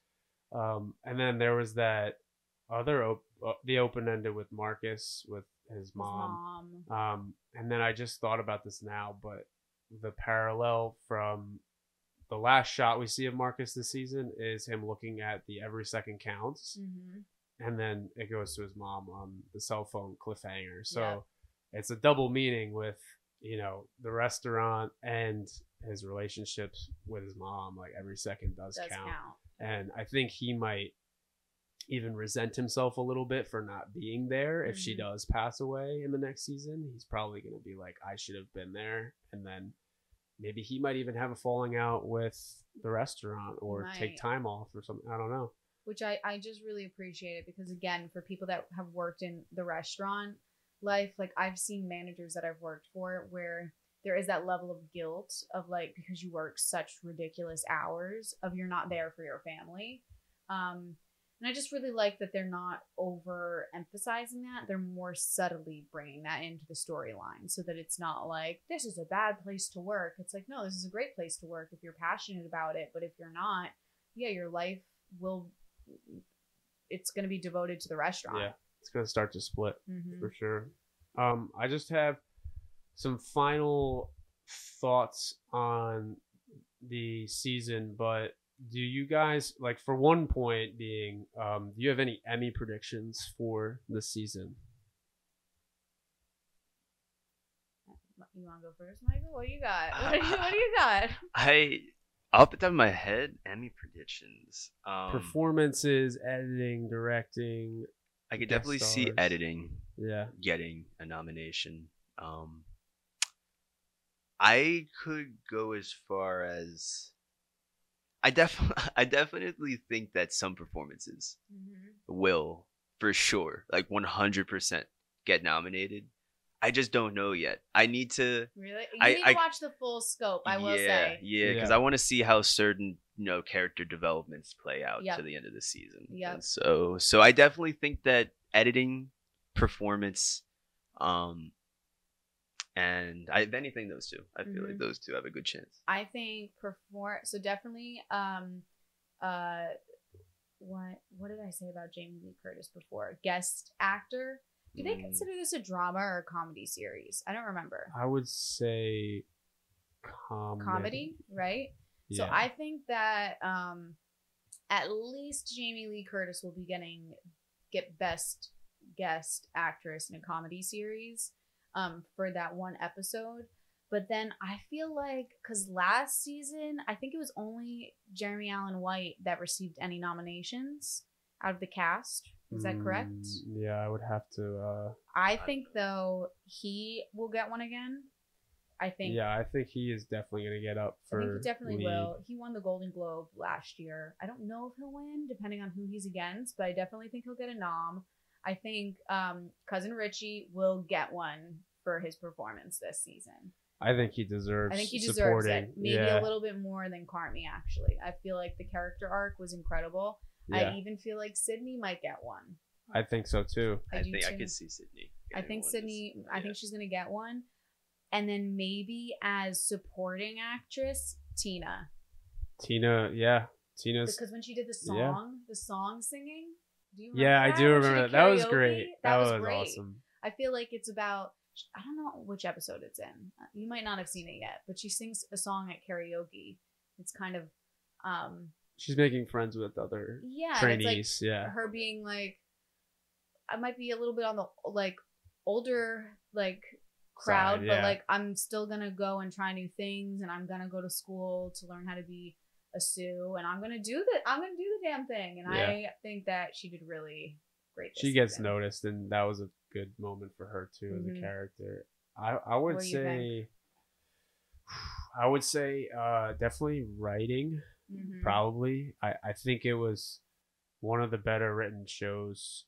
S2: Um, and then there was that other op- uh, the open ended with Marcus with his
S3: His
S2: mom.
S3: mom.
S2: Um, and then I just thought about this now, but the parallel from the last shot we see of Marcus this season is him looking at the every second counts,
S3: hmm
S2: and then it goes to his mom on the cell phone cliffhanger. So
S3: Yeah.
S2: it's a double meaning with you know the restaurant and his relationships with his mom. Like every second does,
S3: Does
S2: count.
S3: count.
S2: and I think he might even resent himself a little bit for not being there if she
S3: Mhm.
S2: does pass away in the next season. He's probably going to be like, I should have been there, and then maybe he might even have a falling out with the restaurant or take time off or something. I don't know.
S3: which I, I just really appreciate it because again for people that have worked in the restaurant life like i've seen managers that i've worked for where there is that level of guilt of like because you work such ridiculous hours of you're not there for your family. Um and i just really like that they're not over emphasizing that. They're more subtly bringing that into the storyline so that it's not like this is a bad place to work. It's like no this is a great place to work if you're passionate about it but if you're not yeah your life will it's going to be devoted to the restaurant.
S2: Yeah. It's gonna start to split
S3: Mhm.
S2: for sure. Um, I just have some final thoughts on the season, but do you guys like for one point being um do you have any Emmy predictions for the season?
S3: You want to go first, Michael? What do you got? What do you, what do you got?
S4: I off the top of my head, Emmy predictions. Um,
S2: Performances, editing, directing.
S4: I could
S2: guest
S4: definitely see editing
S2: Yeah.
S4: getting a nomination. Um, I could go as far as I definitely, I definitely think that some performances will for sure, like one hundred percent, get nominated. I just don't know yet. I need to.
S3: Really? You
S4: I-
S3: need
S4: I-
S3: to watch the full scope. I will
S4: yeah,
S3: say.
S4: yeah, because
S2: Yeah.
S4: I want to see how certain you know character developments play out
S3: Yep.
S4: to the end of the season.
S3: Yeah.
S4: And so, so I definitely think that editing, performance, um, and I, if anything, those two. I feel like
S3: Mhm.
S4: those two have a good chance.
S3: I think perform. So definitely. Um. Uh. What What did I say about Jamie Lee Curtis before? Guest actor. Do they
S4: Mm.
S3: consider this a drama or a comedy series? I don't remember.
S2: I would say comedy.
S3: Comedy, right? So
S2: Yeah.
S3: I think that um, at least Jamie Lee Curtis will be getting get best guest actress in a comedy series um, for that one episode. But then I feel like because last season I think it was only Jeremy Allen White that received any nominations out of the cast. Is that correct?
S2: Mm, Yeah, I would have to uh
S3: I think though he will get one again. I think
S2: yeah, I think he is definitely gonna get up
S3: I
S2: for
S3: think he definitely
S2: lead.
S3: will. He won the Golden Globe last year. I don't know if he'll win, depending on who he's against, but I definitely think he'll get a nom. I think um, cousin Richie will get one for his performance this season.
S2: I think he deserves
S3: I think he deserves
S2: supporting.
S3: it. Maybe
S2: yeah.
S3: a little bit more than Cartney. Actually, I feel like the character arc was incredible.
S2: Yeah,
S3: I even feel like Sydney might get one.
S2: I think so too.
S3: I,
S4: I,
S3: do
S4: think I could see Sydney.
S3: I think
S4: one this
S3: Sydney.
S4: season,
S3: I
S4: yeah.
S3: think she's gonna get one, and then maybe as supporting actress, Tina.
S2: Tina, yeah. Tina's
S3: because when she did the
S2: yeah.
S3: song, the song singing. Do you
S2: Yeah, I do remember that. That was great.
S3: That, was,
S2: was
S3: great.
S2: awesome.
S3: I feel like it's about. I don't know which episode it's in. You might not have seen it yet, but she sings a song at karaoke. It's kind of, um,
S2: She's making friends with other
S3: yeah, it's like
S2: trainees. yeah.
S3: her being like, I might be a little bit on the like older like crowd,
S2: Side,
S3: but like I'm still gonna go and try new things, and I'm gonna go to school to learn how to be a sous, and I'm gonna do the I'm gonna do the damn thing, and I think that she did really great.
S2: She gets
S3: season.
S2: noticed and that was a good moment for her too as
S3: Mhm.
S2: a character. I I would say I would say uh definitely writing.
S3: Mhm.
S2: probably. I, I think it was one of the better written shows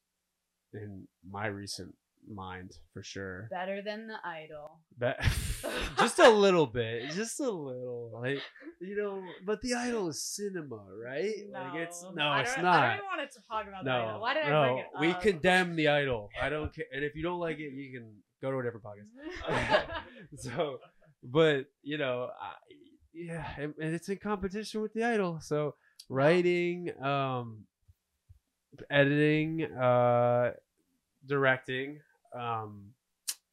S2: in my recent mind for sure.
S3: better than the Idol.
S2: That just a little bit, just a little, like you know. But the idol is cinema, right? like it's no, it's
S3: don't- I don't want to talk about the Idol. Why did I bring it up?
S2: we condemn the idol. I don't care, and if you don't like it, you can go to a different podcast. so, but you know, I, yeah, and, and it's in competition with the idol. So writing, um, editing, uh, directing, um,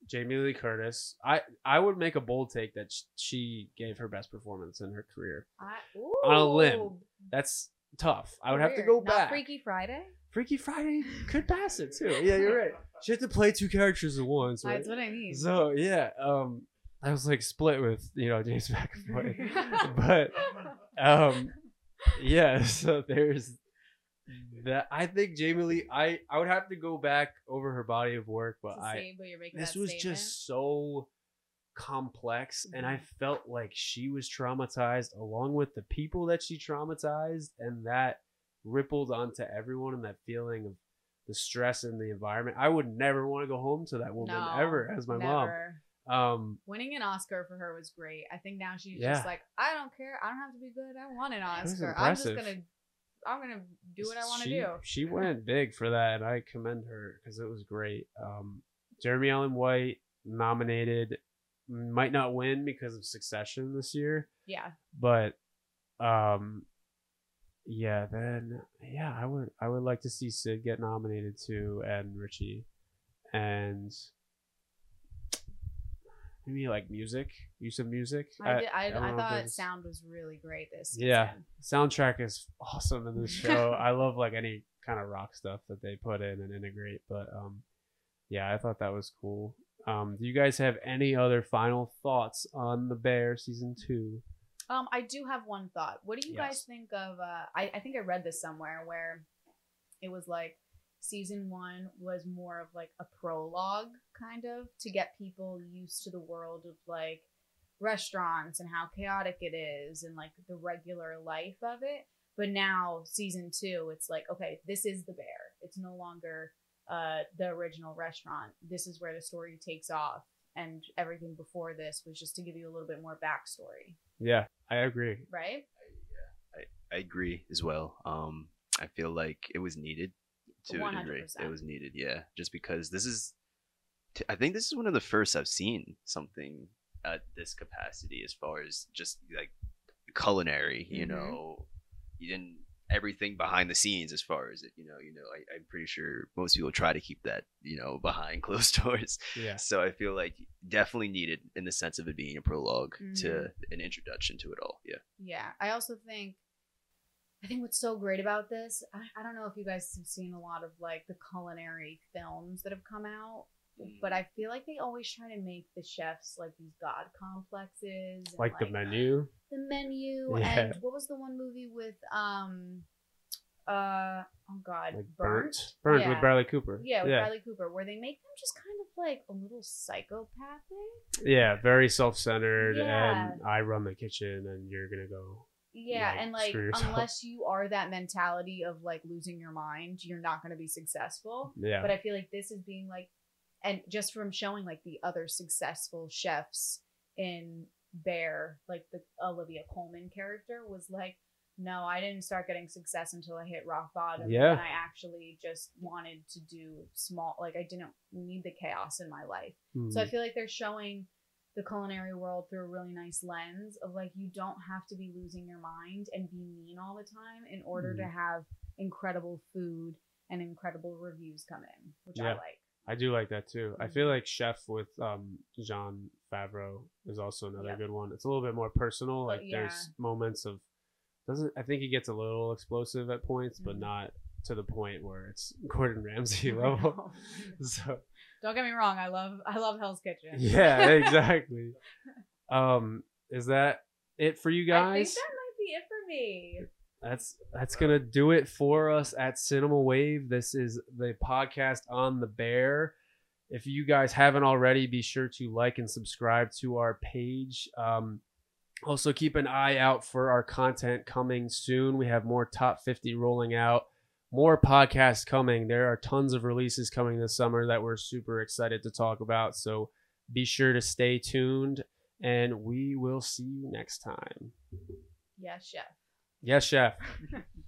S2: Jamie Lee Curtis. I I would make a bold take that sh- she gave her best performance in her career.
S3: I,
S2: On a limb. That's tough. I would have to go
S3: Not
S2: back.
S3: Freaky Friday.
S2: Freaky Friday could pass it too. Yeah, you're right. She had to play two characters at once. Right?
S3: That's what I mean.
S2: So yeah, um, I was like split with you know James McAvoy, but um, yeah. So there's that. I think Jamie Lee. I I would have to go back over her body of work, but I
S3: same, but you're making
S2: this was
S3: statement.
S2: just so complex, and I
S3: Mhm.
S2: felt like she was traumatized along with the people that she traumatized, and that rippled onto everyone, and that feeling of the stress in the environment. I would never want to go home to that woman
S3: No,
S2: ever as my mom. Um,
S3: Winning an Oscar for her was great. I think now she's
S2: Yeah.
S3: just like, I don't care. I don't have to be good. I want an Oscar. I'm just gonna, I'm gonna do what I want to do.
S2: She went big for that, and I commend her because it was great. Um, Jeremy Allen White nominated, might not win because of Succession this year,
S3: Yeah.
S2: but um, yeah, then yeah, I would I would like to see Sid get nominated too, and Richie, and maybe like music, use of music.
S3: I, did, I,
S2: don't
S3: I thought sound was really great this
S2: Yeah. soundtrack is awesome in this show. I love like any kind of rock stuff that they put in and integrate. But um, yeah, I thought that was cool. Um, do you guys have any other final thoughts on the Bear season two?
S3: Um, I do have one thought. What do you guys think of? Uh, I, I think I read this somewhere where it was like season one was more of like a prologue, kind of, to get people used to the world of like restaurants and how chaotic it is and like the regular life of it. But now season two, it's like, okay, this is the bear. It's no longer uh, the original restaurant. This is where the story takes off. And everything before this was just to give you a little bit more backstory,
S2: Yeah, I agree.
S3: right?
S4: I I agree as well. Um, I feel like it was needed to a degree. It was needed, yeah. Just because this is, t- I think this is one of the first I've seen something at this capacity as far as just like culinary. You
S3: Mhm.
S4: know, you didn't everything behind the scenes as far as it. You know, you know. I, I'm pretty sure most people try to keep that you know behind closed doors.
S2: Yeah,
S4: So I feel like definitely needed in the sense of it being a prolog to
S3: Mhm.
S4: an introduction to it all. Yeah.
S3: Yeah, I also think I think what's so great about this, I, I don't know if you guys have seen a lot of like the culinary films that have come out, but I feel like they always try to make the chefs like these god complexes, and,
S2: like the menu.
S3: the menu,
S2: Yeah.
S3: and what was the one movie with um, uh, oh god,
S2: Like
S3: Burnt?
S2: burnt, burnt with
S3: Yeah.
S2: Bradley Cooper.
S3: Yeah, with
S2: yeah,
S3: Bradley Cooper, where they make them just kind of like a little psychopathic.
S2: yeah, very self-centered,
S3: Yeah.
S2: and I run the kitchen, and you're gonna go.
S3: Yeah,
S2: like,
S3: and like unless you are that mentality of like losing your mind, you're not going to be successful.
S2: Yeah,
S3: But I feel like this is being like, and just from showing like the other successful chefs in Bear, like the Olivia Colman character was like, no, I didn't start getting success until I hit rock bottom.
S2: Yeah.
S3: And I actually just wanted to do small, like I didn't need the chaos in my life. So I
S2: Mhm.
S3: feel like they're showing the culinary world through a really nice lens of like you don't have to be losing your mind and be mean all the time in order to
S2: Mhm.
S3: have incredible food and incredible reviews come in, which I like.
S2: I do like that too. I
S3: Mhm.
S2: feel like Chef with um Jon Favreau is also another good one. It's a little bit more personal.
S3: But
S2: Like there's moments of doesn't I think he gets a little explosive at points, but
S3: Mhm.
S2: not to the point where it's Gordon Ramsay level. so
S3: Don't get me wrong, I love I love Hell's Kitchen.
S2: yeah, exactly. Um, is that it for you
S3: I think
S2: guys?
S3: that might be it for me.
S2: that's that's gonna do it for us at Cinema Wave. This is the podcast on the Bear. If you guys haven't already, be sure to like and subscribe to our page. Um, also, keep an eye out for our content coming soon. We have more top 50 rolling out, more podcasts coming. There are tons of releases coming this summer that we're super excited to talk about. So be sure to stay tuned, and we will see you next time.
S3: Yes, chef.
S2: Yes, chef.